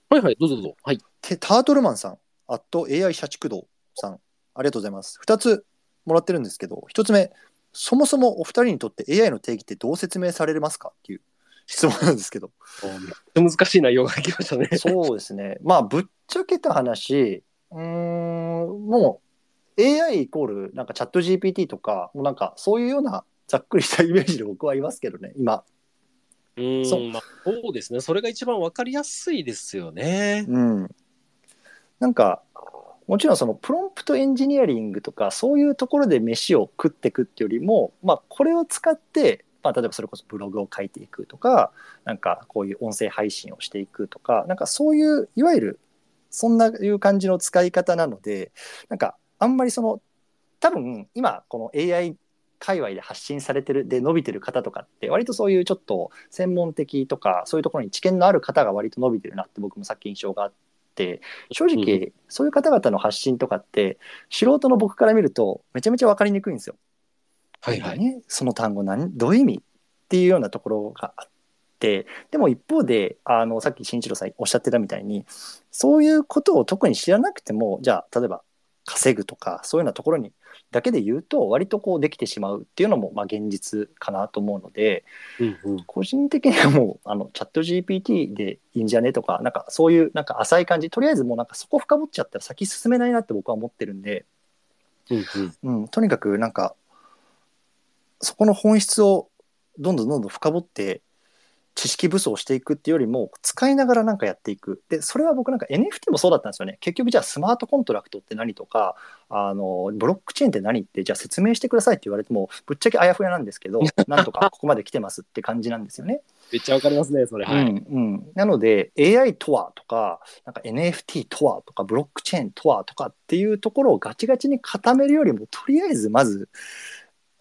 はいはい、どうぞどうぞ。はい。てタートルマンさん、あと AI 社畜道さん、ありがとうございます。2つもらってるんですけど、1つ目、そもそもお二人にとって AI の定義ってどう説明されますかっていう質問なんですけど。めっちゃ難しい内容が来ましたね。そうですね。まあ、ぶっちゃけた話、うーん、もう AI イコールなんかチャット GPT とか、もうなんかそういうようなざっくりしたイメージで僕はいますけどね、今。うんそうまあ、そうですね。それが一番わかりやすいですよね。うん。なんか、もちろんそのプロンプトエンジニアリングとかそういうところで飯を食っていくっていうよりも、まあ、これを使って、まあ、例えばそれこそブログを書いていくとかなんかこういう音声配信をしていくとかなんかそういういわゆるそんないう感じの使い方なのでなんかあんまりその多分今この AI 界隈で発信されてるで伸びてる方とかって割とそういうちょっと専門的とかそういうところに知見のある方が割と伸びてるなって僕もさっき印象があっって正直そういう方々の発信とかって素人の僕から見るとめちゃめちゃ分かりにくいんですよ。はいはい。ね、その単語何？どういう意味？っていうようなところがあってでも一方であのさっき慎一郎さんおっしゃってたみたいにそういうことを特に知らなくてもじゃあ例えば稼ぐとかそういうようなところにだけで言うと割とこうできてしまうっていうのもまあ現実かなと思うのでうんうん。個人的にはもうあのチャット GPT でいいんじゃねとかなんかそういうなんか浅い感じとりあえずもうなんかそこ深掘っちゃったら先進めないなって僕は思ってるんで、うんうん。うん、とにかくなんかそこの本質をどんどんどんどん深掘って知識武装していくっていうよりも使いながらなんかやっていくでそれは僕なんか NFT もそうだったんですよね結局じゃあスマートコントラクトって何とかあのブロックチェーンって何ってじゃあ説明してくださいって言われてもぶっちゃけあやふやなんですけど なんとかここまで来てますって感じなんですよね。めっちゃわかりますね、それ。はい。うんうん、なので AI とはとかなんか NFT とはとかブロックチェーンとはとかっていうところをガチガチに固めるよりもとりあえずまず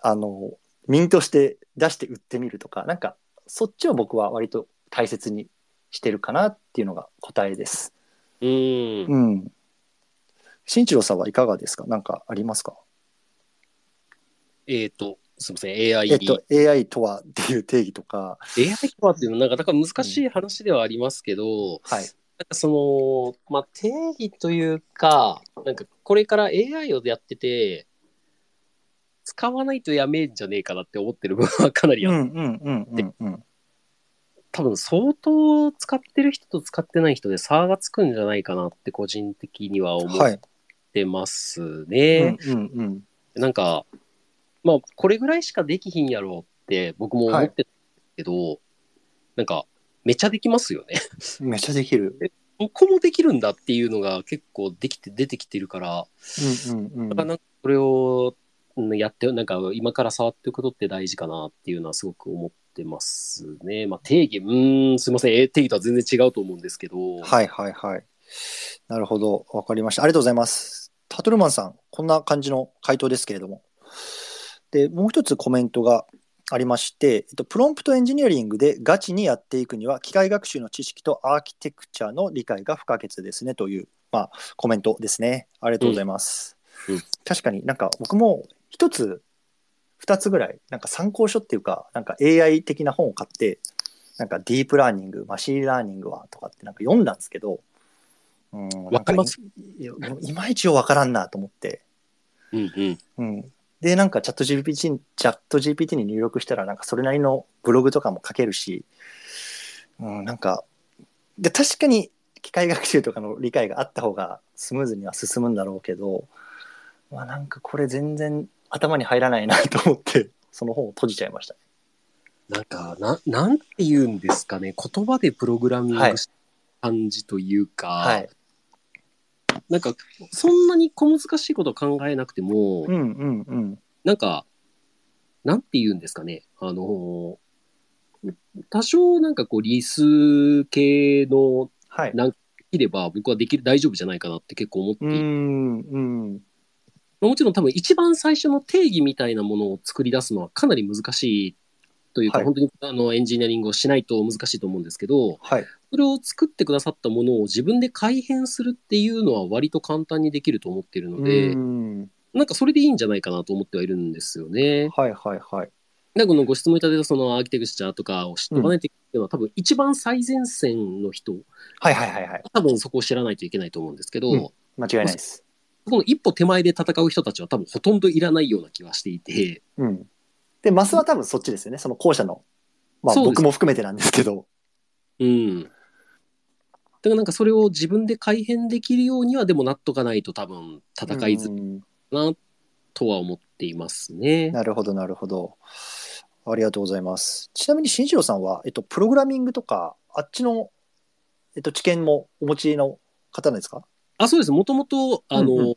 あのミントして出して売ってみるとかなんかそっちを僕は割と大切にしてるかなっていうのが答えです。うん。うん。新一郎さんはいかがですか？何かありますか？えっと、すみません、AI。えっと AI とはっていう定義とか AI とはっていうのは、なんか、だから難しい話ではありますけど、はいなんかその、まあ、定義というか、なんかこれから AI をやってて、使わないとやめんじゃねえかなって思ってる部分はかなりある。うんうんうんうんうん多分相当使ってる人と使ってない人で差がつくんじゃないかなって個人的には思っはい。てますうね。なんか、まあ、これぐらいしかできひんやろうって僕も思ってたけど、なんか、めちゃできますよね。めっちゃできる。ここもできるんだっていうのが結構できて出てきてるから、うんうんうんだからなんかこれをうんやって、なんか今から触っていくことって大事かなっていうのはすごく思ってますね。まあ定義、うーん、すいません、え定義とは全然違うと思うんですけど、はいはいはい。なるほど。わかりました。ありがとうございます。タトルマンさん、こんな感じの回答ですけれども。で、もう一つコメントがありまして、えっと、プロンプトエンジニアリングでガチにやっていくには、機械学習の知識とアーキテクチャの理解が不可欠ですねという、まあ、コメントですね。ありがとうございます。うんうん確かになんか僕も一つ、二つぐらい、なんか参考書っていうか、なんか AI 的な本を買って、なんかディープラーニング、マシンラーニングはとかってなんか読んだんですけど、うん、わかりますいまいちわからんなと思って、うんうん。うん。で、なんかチャット GPT に、チャット GPT に入力したら、なんかそれなりのブログとかも書けるし、うん、なんか、で、確かに機械学習とかの理解があった方がスムーズには進むんだろうけど、まあなんかこれ全然頭に入らないなと思って、その本を閉じちゃいました。なんか、ななんて言うんですかね、言葉でプログラミンはいグした感じというか、はい。なんか、そんなに小難しいこと考えなくても、うんうんうん。なんか、なんて言うんですかね、あの、多少なんかこう、リス系のはい。なんできれば僕はできる、大丈夫じゃないかなって結構思っていて、うんうん。もちろん多分一番最初の定義みたいなものを作り出すのはかなり難しいというか、はい本当にあのエンジニアリングをしないと難しいと思うんですけど、はい。それを作ってくださったものを自分で改変するっていうのは割と簡単にできると思っているので、うんなんかそれでいいんじゃないかなと思ってはいるんですよね。はいはいはい。で、このご質問いただいたそのアーキテクチャとかを知っておかないといけないのは、多分一番最前線の人、はいはいはいはい。多分そこを知らないといけないと思うんですけど、うん間違いないです。この一歩手前で戦う人たちは多分ほとんどいらないような気はしていて、うん。で、マスは多分そっちですよね。その後者の。まあ僕も含めてなんですけど。うん。だからなんかそれを自分で改変できるようにはでもなっとかないと多分戦いづうんらいなとは思っていますね。なるほどなるほど。ありがとうございます。ちなみに新次郎さんは、えっと、プログラミングとか、あっちの、えっと、知見もお持ちの方なんですか？あ、そうです。もともと、あうんうの、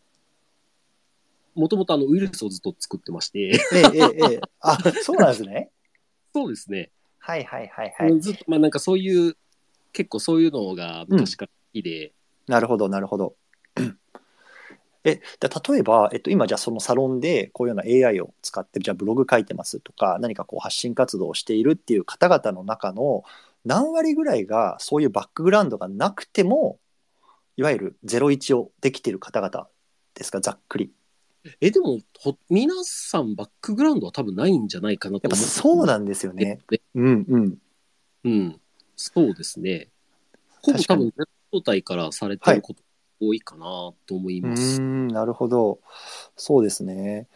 もともとあのウイルスをずっと作ってまして、ええええええ。あ、そうなんですね。そうですね。はいはいはいはい。ずっと、まあなんかそういう、結構そういうのが昔から好きで、なるほどなるほど。え、で例えば、えっと、今じゃあそのサロンでこういうような AI を使ってじゃあブログ書いてますとか何かこう発信活動をしているっていう方々の中の何割ぐらいがそういうバックグラウンドがなくてもいわゆる01をできている方々ですか、ざっくり。え、でも、ほ皆さんバックグラウンドは多分ないんじゃないかなとやっぱそうなんですよね。うんうん。うん。そうですね。ほぼ多分、状態からされてること多いかなと思います。ん、なるほど。そうですね。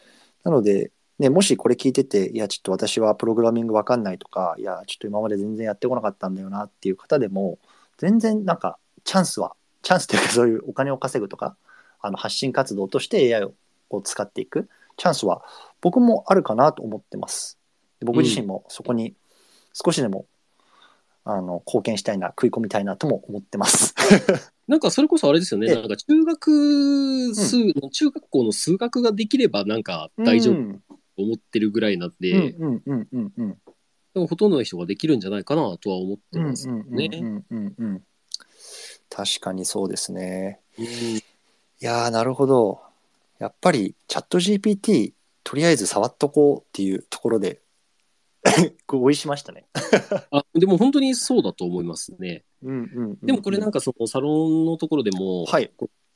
なので、ね、もしこれ聞いてて、いや、ちょっと私はプログラミングわかんないとか、いや、ちょっと今まで全然やってこなかったんだよなっていう方でも、全然なんか、チャンスは、チャンスというかそういうお金を稼ぐとか、あの発信活動として AI を使っていくチャンスは僕もあるかなと思ってます。で僕自身もそこに少しでも、あの貢献したいな、食い込みたいなとも思ってます。なんかそれこそあれですよね。ええなんか中学数、中学校の数学ができればなんか大丈夫うんと思ってるぐらいなんで、うんうんうんうんうん。でもほとんどの人ができるんじゃないかなとは思ってうんうんますうんね。確かにそうですね。うんいやーなるほど。やっぱりチャット GPT とりあえず触っとこうっていうところで 合意しましたね。あでも本当にそうだと思いますね。うんうんうんうんでもこれなんかそのサロンのところでも、はい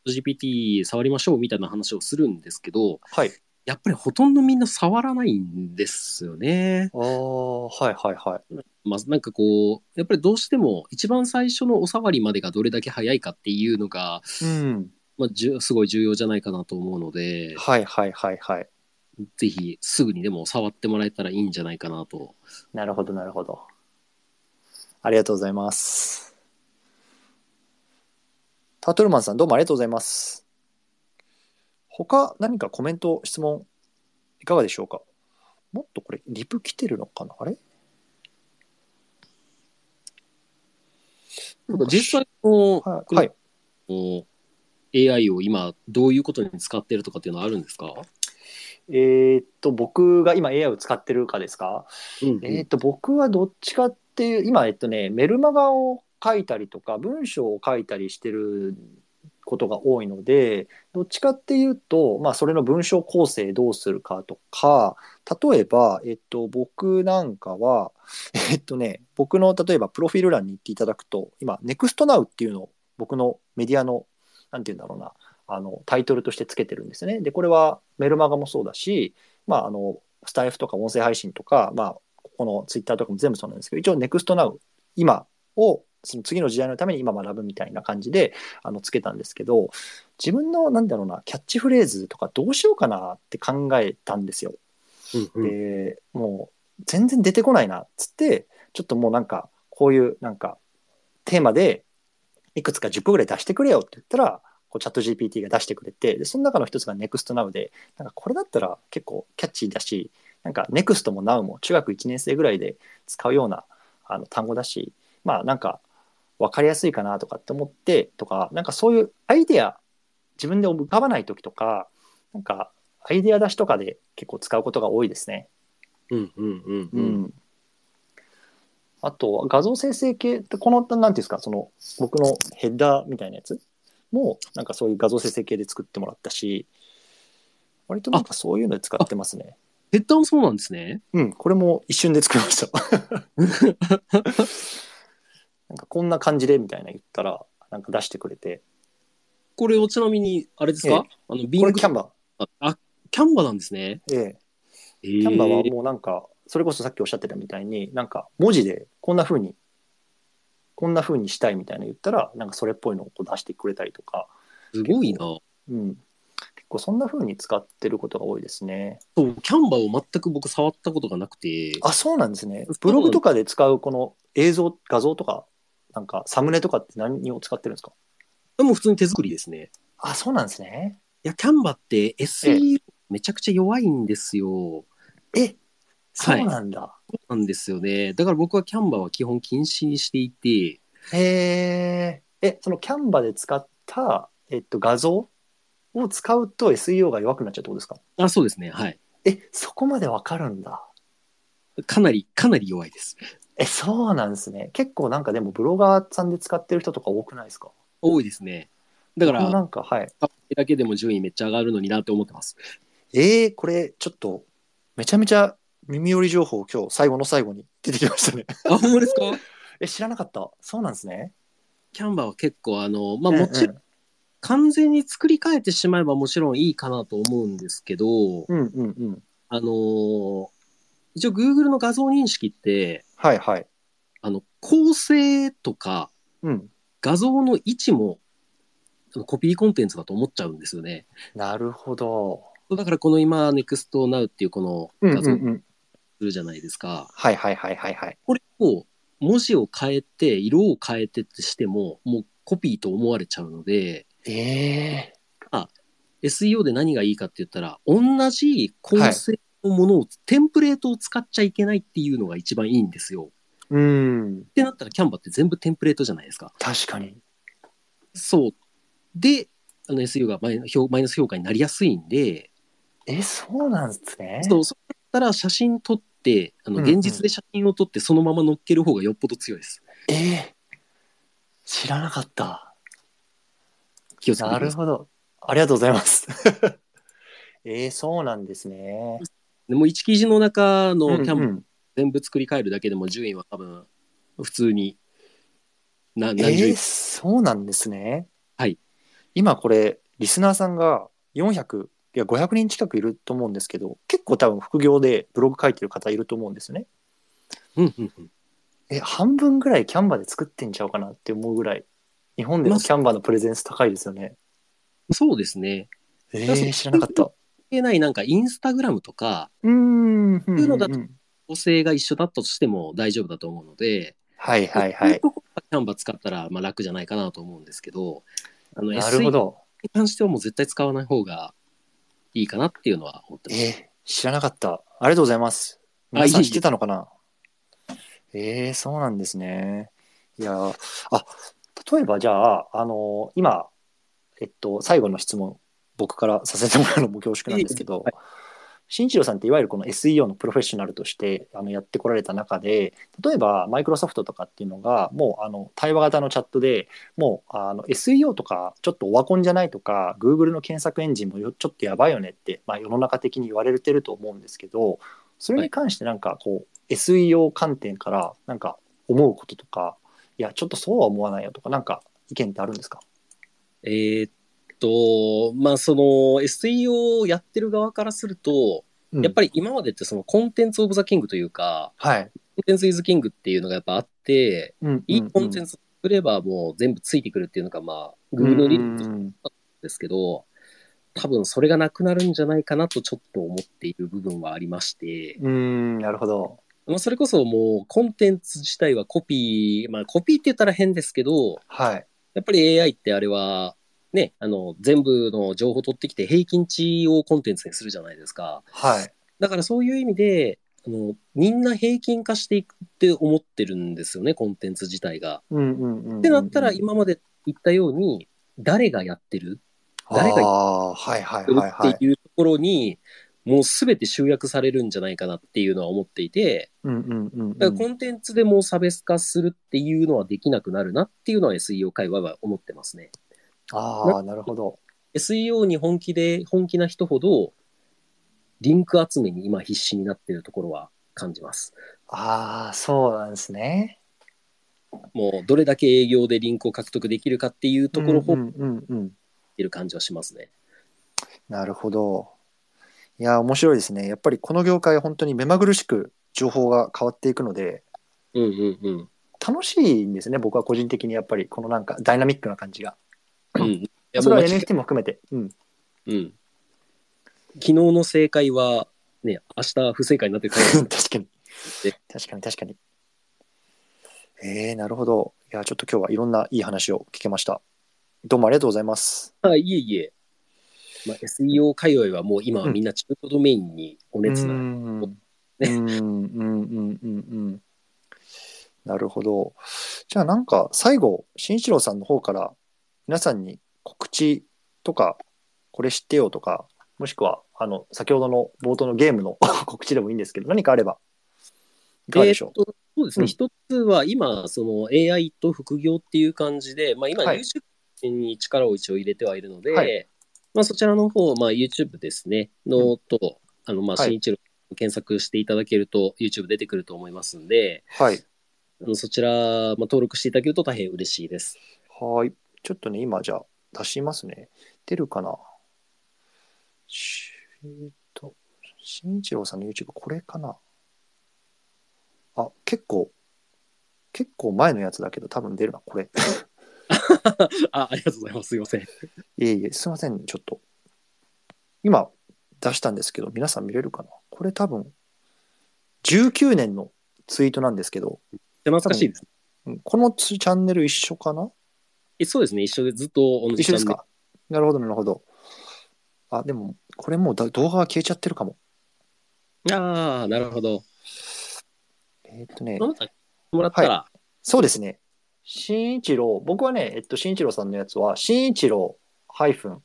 GPT 触りましょうみたいな話をするんですけど、はい。やっぱりほとんどみんな触らないんですよね。ああはいはいはい。まあ、なんかこう、やっぱりどうしても一番最初のお触りまでがどれだけ早いかっていうのが、うん。まあ、じゅすごい重要じゃないかなと思うので、はいはいはいはい。ぜひすぐにでも触ってもらえたらいいんじゃないかなと。なるほどなるほど。ありがとうございます。タートルマンさんどうもありがとうございます。他何かコメント、質問いかがでしょうか？もっとこれリプ来てるのかな？あれ？なんか実際の、はい、はい。AI を今どういうことに使ってるとかっていうのはあるんですか、えーっと、僕が今 AI を使ってるかですか？うんえーっと、僕はどっちかっていう、今、えっとね、メルマガを書いたりとか、文章を書いたりしてることが多いので、どっちかっていうと、まあ、それの文章構成どうするかとか、例えば、えっと、僕なんかは、えっとね、僕の例えばプロフィール欄に行っていただくと、今、NEXTNOW っていうのを僕のメディアの、なんて言うんだろうな、あのタイトルとしてつけてるんですね。で、これはメルマガもそうだし、まあ、あのスタイフとか音声配信とか、まあ、ここのツイッターとかも全部そうなんですけど、一応 NEXTNOW、今をその次の時代のために今学ぶみたいな感じであのつけたんですけど、自分のなんだろうな、キャッチフレーズとかどうしようかなって考えたんですよ。うんうんで、もう全然出てこないなっつって、ちょっともうなんか、こういうなんかテーマでいくつか10個ぐらい出してくれよって言ったら、こうチャット GPT が出してくれて、でその中の一つが NEXTNOW で、なんかこれだったら結構キャッチーだし、なんか NEXT も NOW も中学1年生ぐらいで使うようなあの単語だし、まあなんか分かりやすいかなとかって思ってとか、なんかそういうアイデア、自分で浮かばない時とか、なんかアイデア出しとかで結構使うことが多いですね。うんうんうんううんん。あと、画像生成系って、この、なんていうんですか、その、僕のヘッダーみたいなやつ？も、なんかそういう画像生成系で作ってもらったし、割となんかそういうので使ってますね。ヘッダーもそうなんですね。うん、これも一瞬で作りました。なんかこんな感じでみたいな言ったら、なんか出してくれて、これをちなみに、あれですか、あの、ビこれキャンバあ、キャンバなんですね。ー。ええキキャンバーはもうなんか、それこそさっきおっしゃってたみたいに、なんか文字でこんな風に、こんな風にしたいみたいな言ったら、なんかそれっぽいのをこう出してくれたりとか、すごいな。うん。結構そんな風に使ってることが多いですね。そう、キャンバーを全く僕触ったことがなくて。あ、そうなんですね。ブログとかで使うこの映像、画像とか、なんかサムネとかって何を使ってるんですか？でも普通に手作りですね。あ、そうなんですね。いや、キャンバーって SEO めちゃくちゃ弱いんですよ。え、そうなんだ。そうなんですよね。だから僕はキャンバーは基本禁止にしていて、へえ。え、そのキャンバで使った、えっと、画像を使うと SEO が弱くなっちゃうってことですか？あ、そうですね。はい。え、そこまでわかるんだ。かなり、かなり弱いです。え、そうなんですね。結構なんかでもブロガーさんで使ってる人とか多くないですか？多いですね。だから、なんか、はい。だけでも順位めっちゃ上がるのになって思ってます。えー、これちょっと、めちゃめちゃ耳寄り情報今日最後の最後に出てきましたね。あ、ほんまですか？え、知らなかった。そうなんですね。キャンバーは結構、あの、まあもちろん、完全に作り変えてしまえばもちろんいいかなと思うんですけど、うんうんうん。あのー一応 Google の画像認識って、はいはい。あの、構成とかうん。画像の位置もコピーコンテンツだと思っちゃうんですよね。なるほど。だからこの今 NextNow っていうこのうん画像すうんうん。るじゃないですか。はいはいはいはいはい。これを文字を変えて、色を変えてってしても、もうコピーと思われちゃうので、ええ SEO で何がいいかって言ったら、同じ構成のものを、テンプレートを使っちゃいけないっていうのが一番いいんですよ。うん。ってなったら、キャンバって全部テンプレートじゃないですか。確かに。そう。で、あの SEO がマイマイナス評価になりやすいんで、え、そうなんですね。そう、そったら写真撮って、あのうんうん現実で写真を撮ってそのまま載っける方がよっぽど強いです。ええ知らなかった。な気をつけてください。るほど。ありがとうございます。ええそうなんですね。でも1記事の中のキャンバうんうん全部作り変えるだけでも順位は多分普通に何十位ー、そうなんですね。はい。今これ、リスナーさんが400、いや500人近くいると思うんですけど、結構多分副業でブログ書いてる方いると思うんですよね。うんうんうんえ、半分ぐらいキャンバで作ってんちゃうかなって思うぐらい、日本でのキャンバのプレゼンス高いですよね。そうですね。えー、知らなかった。関係ないなんかインスタグラムとかうーん。ういうのだとん構成が一緒だったとしても大丈夫だと思うので、はいはいはい。キャンバ使ったらまあ楽じゃないかなと思うんですけど、あのなるほど。に関してはもう絶対使わない方がいいかなっていうのは思ってます。えー、知らなかった。ありがとうございます。皆さん知ってたのかな？えー、そうなんですね。いやーあ、例えばじゃあ、あのー今、えっと、最後の質問、僕からさせてもらうのも恐縮なんですけど、はい。新一郎さんっていわゆるこの SEO のプロフェッショナルとしてあのやってこられた中で例えばマイクロソフトとかっていうのがもうあの対話型のチャットでもうあの SEO とかちょっとオワコンじゃないとか Google の検索エンジンもよちょっとやばいよねって、まあ、世の中的に言われてると思うんですけどそれに関してなんかこう SEO 観点からなんか思うこととかいやちょっとそうは思わないよとかなんか意見ってあるんですか？えーっと、まあその SEO をやってる側からすると、やっぱり、り今までってそのコンテンツオブザキングというか、はい、コンテンツイズキングっていうのがやっぱあって、うんいいコンテンツ作ればもう全部ついてくるっていうのがまあ Google の理んですけど、多分それがなくなるんじゃないかなとちょっと思っている部分はありまして、うんうんなるほど。まあそれこそもうコンテンツ自体はコピー、まあコピーって言ったら変ですけど、はい。やっぱり AI ってあれは、ね、あの、全部の情報を取ってきて平均値をコンテンツにするじゃないですか。はいだからそういう意味で、あの、みんな平均化していくって思ってるんですよね、コンテンツ自体が。ってなったら、今まで言ったように、誰がやってる？誰がああーはいはいはいはいっていうところに、もうすべて集約されるんじゃないかなっていうのは思っていて、だからコンテンツでもう差別化するっていうのはできなくなるなっていうのは SEO 界隈は思ってますね。ああなるほど SEO に本気で、本気な人ほど、リンク集めに今必死になっているところは感じます。ああそうなんですねもうどれだけ営業でリンクを獲得できるかっていうところをうんうんうんうんてる感じはしますね。なるほどいや面白いですねやっぱりこの業界本当に目まぐるしく情報が変わっていくのでうんうんうん。楽しいんですね僕は個人的にやっぱりこのなんかダイナミックな感じがうん、いやそれは NFT も含めて。うん。うん。昨日の正解は、ね、明日不正解になってる 確かに。で。確かに確かに。えー、なるほど。いやちょっと今日はいろんないい話を聞けました。どうもありがとうございます。あいえいえ。まあ、SEO 界隈はもう今はみんな中古ドメインにお熱な、うん。ねうんうんうんうんうん。なるほど。じゃあなんか最後慎一郎さんの方から皆さんに告知とかこれ知ってよとかもしくはあの先ほどの冒頭のゲームの 告知でもいいんですけど何かあればいかがでしょえーっとそうですね、うん。一つは今、その AI と副業っていう感じで、まあ、今、はい。YouTube に力を一応入れてはいるので、はい。まあ、そちらの方、まあ、YouTube ですね、のと、あのまあはい。新一郎検索していただけると、YouTube 出てくると思いますんで、うはい。あのそちら、まあ、登録していただけると大変嬉しいです。はいちょっとね今じゃあ出しますね。出るかな？しえーっと、新一郎さんの YouTube、これかな？あ、結構、結構前のやつだけど、多分出るな、これ。あ、ありがとうございます。すいません。いえいえ、すいません、ちょっと。今、出したんですけど、皆さん見れるかな？これ多分、19年のツイートなんですけど、懐か？しいです。うんこのチャンネル一緒かな？えそうですね。一緒でずっと同じ一緒ですか？なるほど、なるほど。あ、でも、これもうだ動画が消えちゃってるかも。ああ、なるほど。えーっとね、またもらったら、そうですね。新一郎、僕はね、えっと、新一郎さんのやつは、新一郎ハイフン、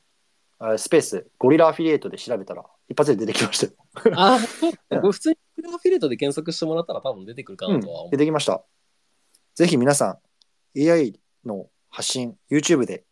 あスペース、ゴリラアフィリエイトで調べたら、一発で出てきましたよ。ああ、そ う普通にアフィレートで検索してもらったら多分出てくるかうなんとは思う。出てきました。ぜひ皆さん、AI の発信、YouTube で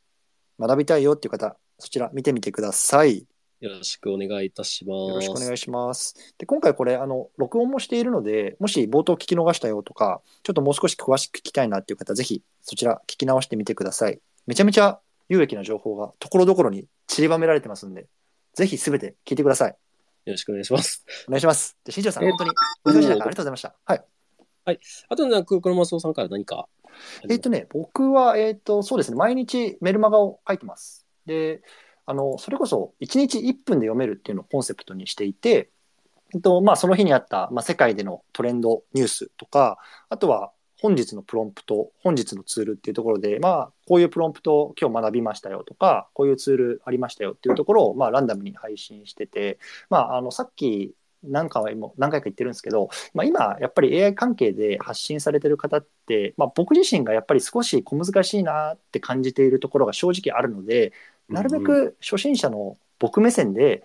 学びたいよっていう方、そちら見てみてください。よろしくお願いいたします。よろしくお願いします。で、今回これ、あの、録音もしているので、もし冒頭聞き逃したよとか、ちょっともう少し詳しく聞きたいなっていう方、ぜひそちら聞き直してみてください。めちゃめちゃ有益な情報がところどころに散りばめられてますんで、ぜひすべて聞いてください。よろしくお願いします。お願いします。で、新庄さん、え本当にお忙しい中、ありがとうございました。はい。あと、なんか、黒松尾さんから何か。えっ、とね、僕は、えっ、と、そうですね、毎日メルマガを書いてます。で、あの、それこそ1日1分で読めるっていうのをコンセプトにしていて、えっと、まあ、その日にあった、まあ、世界でのトレンドニュースとか、あとは本日のプロンプト、本日のツールっていうところで、まあ、こういうプロンプトを今日学びましたよとか、こういうツールありましたよっていうところを、まあ、ランダムに配信してて、まあ、あの、さっき、何回も何回か言ってるんですけど、まあ、今、やっぱり AI 関係で発信されてる方って、まあ、僕自身がやっぱり少し小難しいなって感じているところが正直あるので、なるべく初心者の僕目線で、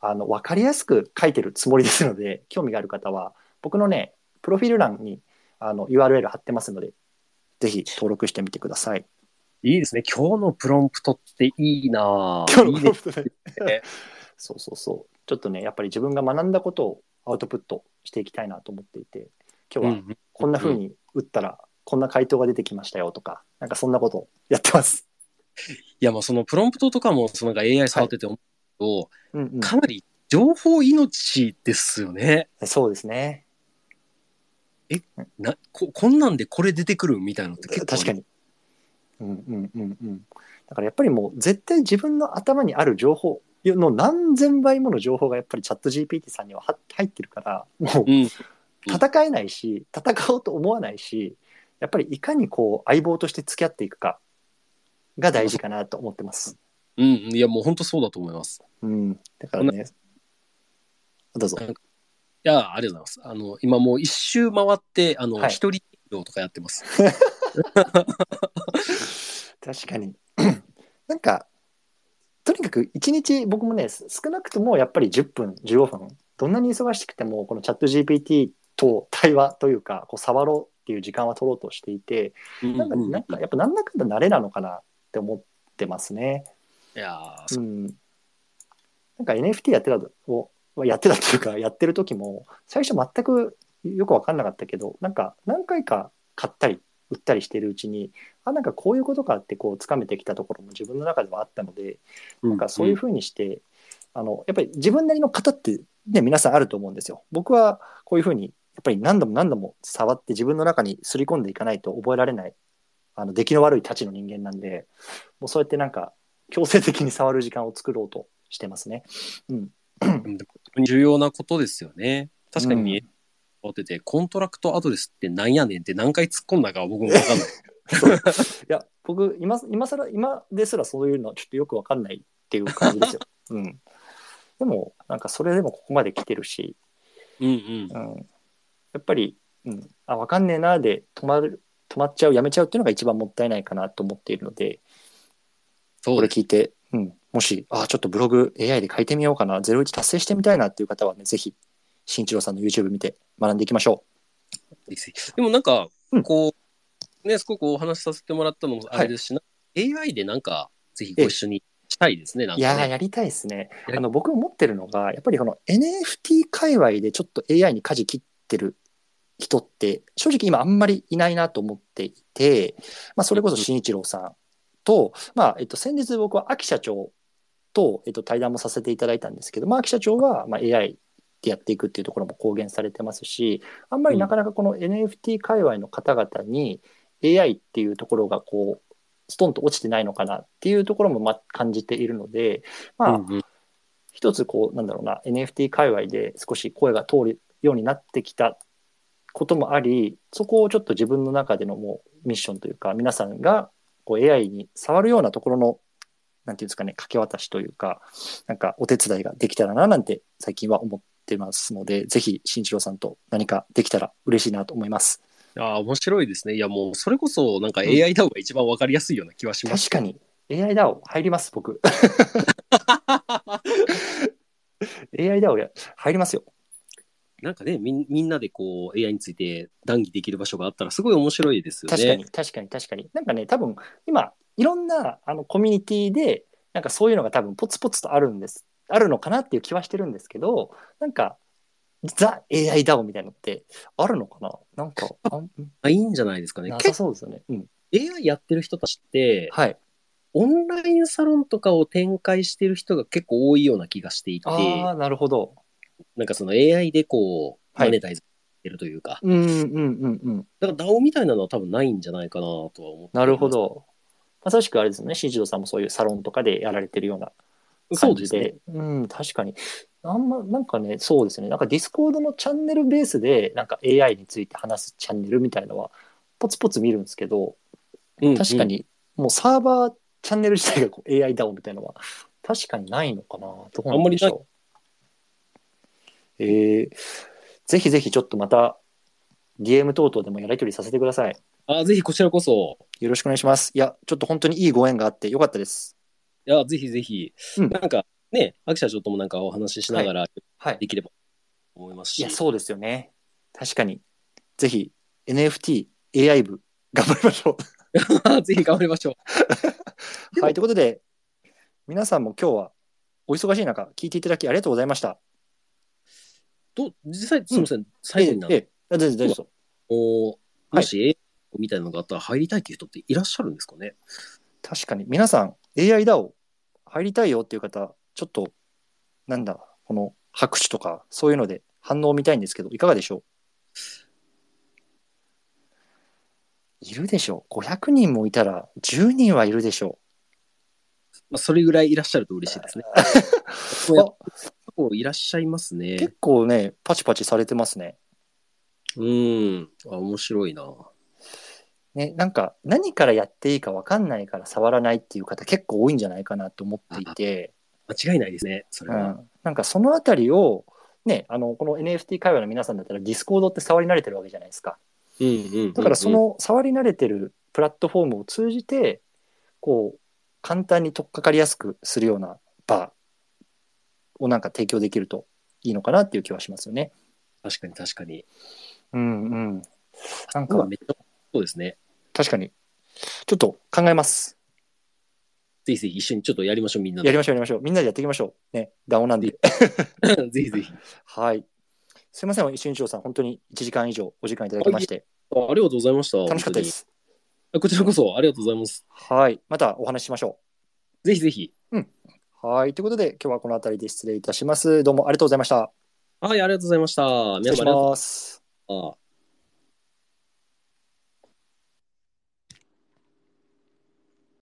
あの分かりやすく書いてるつもりですので、興味がある方は、僕のね、プロフィール欄にあの URL 貼ってますので、ぜひ登録してみてください。いいですね。今日のプロンプトっていいなぁ今日のプロンプトでね そうそうそう。ちょっとね、やっぱり自分が学んだことをアウトプットしていきたいなと思っていて、今日はうんこんな風に打ったら、こんな回答が出てきましたよとか、なんかそんなことをやってます。いや、もうそのプロンプトとかも、そのなんか AI 触ってて思うと、うんうんかなり情報命ですよね。そうですね。なここんなんでこれ出てくるみたいなのって結構確かに。うんうんうんうん。だからやっぱりもう絶対自分の頭にある情報の何千倍もの情報がやっぱりチャット GPT さんにはは入ってるから、もううん。戦えないし、戦おうと思わないし、やっぱりいかにこう相棒として付き合っていくかが大事かなと思ってます。うん。いや、もう本当そうだと思います。うん。だからね。どうぞ。いや、ありがとうございます。あの、今もう一周回って、あの、はい一人量とかやってます。確かに。なんか、とにかく一日僕もね、す少なくともやっぱり10分、15分、どんなに忙しくても、このチャット GPT と対話というか、こう触ろうっていう時間は取ろうとしていて、なんか、なんかやっぱなんだかんだ慣れなのかなって思ってますね。いやうん。なんか NFT やってたを、やってたっていうか、やってる時も、最初全くよく分かんなかったけど、なんか何回か買ったり、売ったりしてるうちに、あ、なんかこういうことかってこう、つかめてきたところも自分の中ではあったので、なんかそういうふうにして、あの、やっぱり自分なりの型ってね、皆さんあると思うんですよ。僕はこういうふうに、ぱり何度も何度も触って自分の中にすり込んでいかないと覚えられない、あの、出来の悪いたちの人間なんで、もうそうやってなんか強制的に触る時間を作ろうとしてますね。うん。重要なことですよね。確かに見えう思ってて、コントラクトアドレスってなんやねんって何回突っ込んだかは僕も分かんない。いや、僕、今、今更、今ですらそういうのちょっとよくわかんないっていう感じですよ。うん。でも、なんかそれでもここまで来てるし、うんうん。うん、やっぱり、うん、あ、わかんねえなで止まる、止まっちゃう、やめちゃうっていうのが一番もったいないかなと思っているので、こ。れ聞いて、うん、もし、あ、ちょっとブログ AI で書いてみようかな、01達成してみたいなっていう方はね、ぜひ、新一郎さんの YouTube 見て学んでいきましょでもなんかうん、こう、ね、すごくお話しさせてもらったのもあれですし、な AI でなんか、ぜひご一緒にしたいですね、なう。んか、いや。やりたいですね。あの、僕思ってるのが、やっぱりこの NFT 界隈でちょっと AI に舵切ってる人って、正直今あんまりいないなと思っていて、まあ、それこそ新一郎さんと、まあ、えっと、先日僕は秋社長と、えっと、対談もさせていただいたんですけど、まあ、秋社長は、まあ、AI でやっていくっていうところも公言されてますし、あんまりなかなかこの NFT 界隈の方々に AI っていうところがこう、ストンと落ちてないのかなっていうところもまあ感じているので、まあ、うんうん。一つこうなんだろうな NFT 界隈で少し声が通るようになってきたこともありそこをちょっと自分の中でのもうミッションというか皆さんがこう AI に触るようなところのなんていうんですかね掛け渡しというかなんかお手伝いができたらななんて最近は思ってますのでぜひ新一郎さんと何かできたら嬉しいなと思います。ああ、面白いですね。いや、もう、それこそ、なんかうん AI ダウが一番わかりやすいような気はします。確かに。AI ダオ入ります僕。AI ダオ入りますよなんかねみん、みんなでこう、AI について談義できる場所があったら、すごい面白いですよね。確かに確かに確かに。なんかね多分今いろんなあのコミュニティでなんかそういうのが多分ポツポツとあるんです。あるのかなっていう気はしてるんですけどなんかザ AI ダオみたいなのってあるのかな？なんかあいいんじゃないですかね。なさ結そうですよね、うん、構 AI やってる人たちって、はい。オンラインサロンとかを展開してる人が結構多いような気がしていて、ああなるほどなんかその AI でこう、はいマネタイズしてるというか、うんうんうんうんだから DAO みたいなのは多分ないんじゃないかなとは思っていますなるほ。どまさしくあれですよね新次郎さんもそういうサロンとかでやられてるようなそうです。ね。うん、確かに。あんま、なんかね、そうですね。なんかディスコードのチャンネルベースで、なんか AI について話すチャンネルみたいのは、ポツポツ見るんですけど、うん確か。に、もうサーバーチャンネル自体がこう AI ダウンみたいなのは、確かにないのかな。どうなんでしょう。えー、ぜひぜひちょっとまた、DM 等々でもやり取りさせてください。あぜひこちらこそ、よろしくお願いします。いや、ちょっと本当にいいご縁があってよかったです。いや、ぜひぜひ、うんなんかね、秋社長ともなんかお話ししながらはい。できればと思いますし、いや、そうですよね。確かに。ぜひ、NFT、AI 部、頑張りましょ ぜひ頑張りましょう。はい、ということで、皆さんも今日はお忙しい中、聞いていただきありがとうございました。と実際、すみません、最後になええええ、どうぞどうぞ。もはい。もし AI みたいなのがあったら入りたいっていう人っていらっしゃるんですかね？確かに、皆さん、AI ダオ入りたいよっていう方、ちょっと、なんだ、この拍手とか、そういうので反応を見たいんですけど、いかがでしょう？いるでしょう。500人もいたら、10人はいるでしょまあ、それぐらいいらっしゃると嬉しいですね。う。やっあぱいらっしゃいますね結。構ね、パチパチされてますね。うん。あ、面白いな。ね、なんか何からやっていいか分かんないから触らないっていう方結構多いんじゃないかなと思っていて、間違いないですね、それは。うん、なんかそのあたりを、ね、あのこの NFT 界隈の皆さんだったらディスコードって触り慣れてるわけじゃないですか。うんうんうんうんだからそ、の触り慣れてるプラットフォームを通じてこう簡単に取っかかりやすくするような場をなんか提供できるといいのかなっていう気はしますよね。確かに確かに。うんうん。なんか今めっちゃそうですね。確かにちょっと考えます。ぜひぜひ一緒にちょっとやりましょう、みんなで。やりましょうやりましょう。みんなでやっていきましょう。ね、ダオなんで。ぜひ ぜひ。はい。すいません、一瞬一郎さん、本当に1時間以上お時間いただきまして、あありがとうございました。楽しかったです。こちらこそありがとうございます。はい。またお話ししましょぜひぜひ。う。はい。ということで、今日はこの辺りで失礼いたします。どうもありがとうございました。はい、ありがとうございました。失礼し皆様ありがとうございまます。した。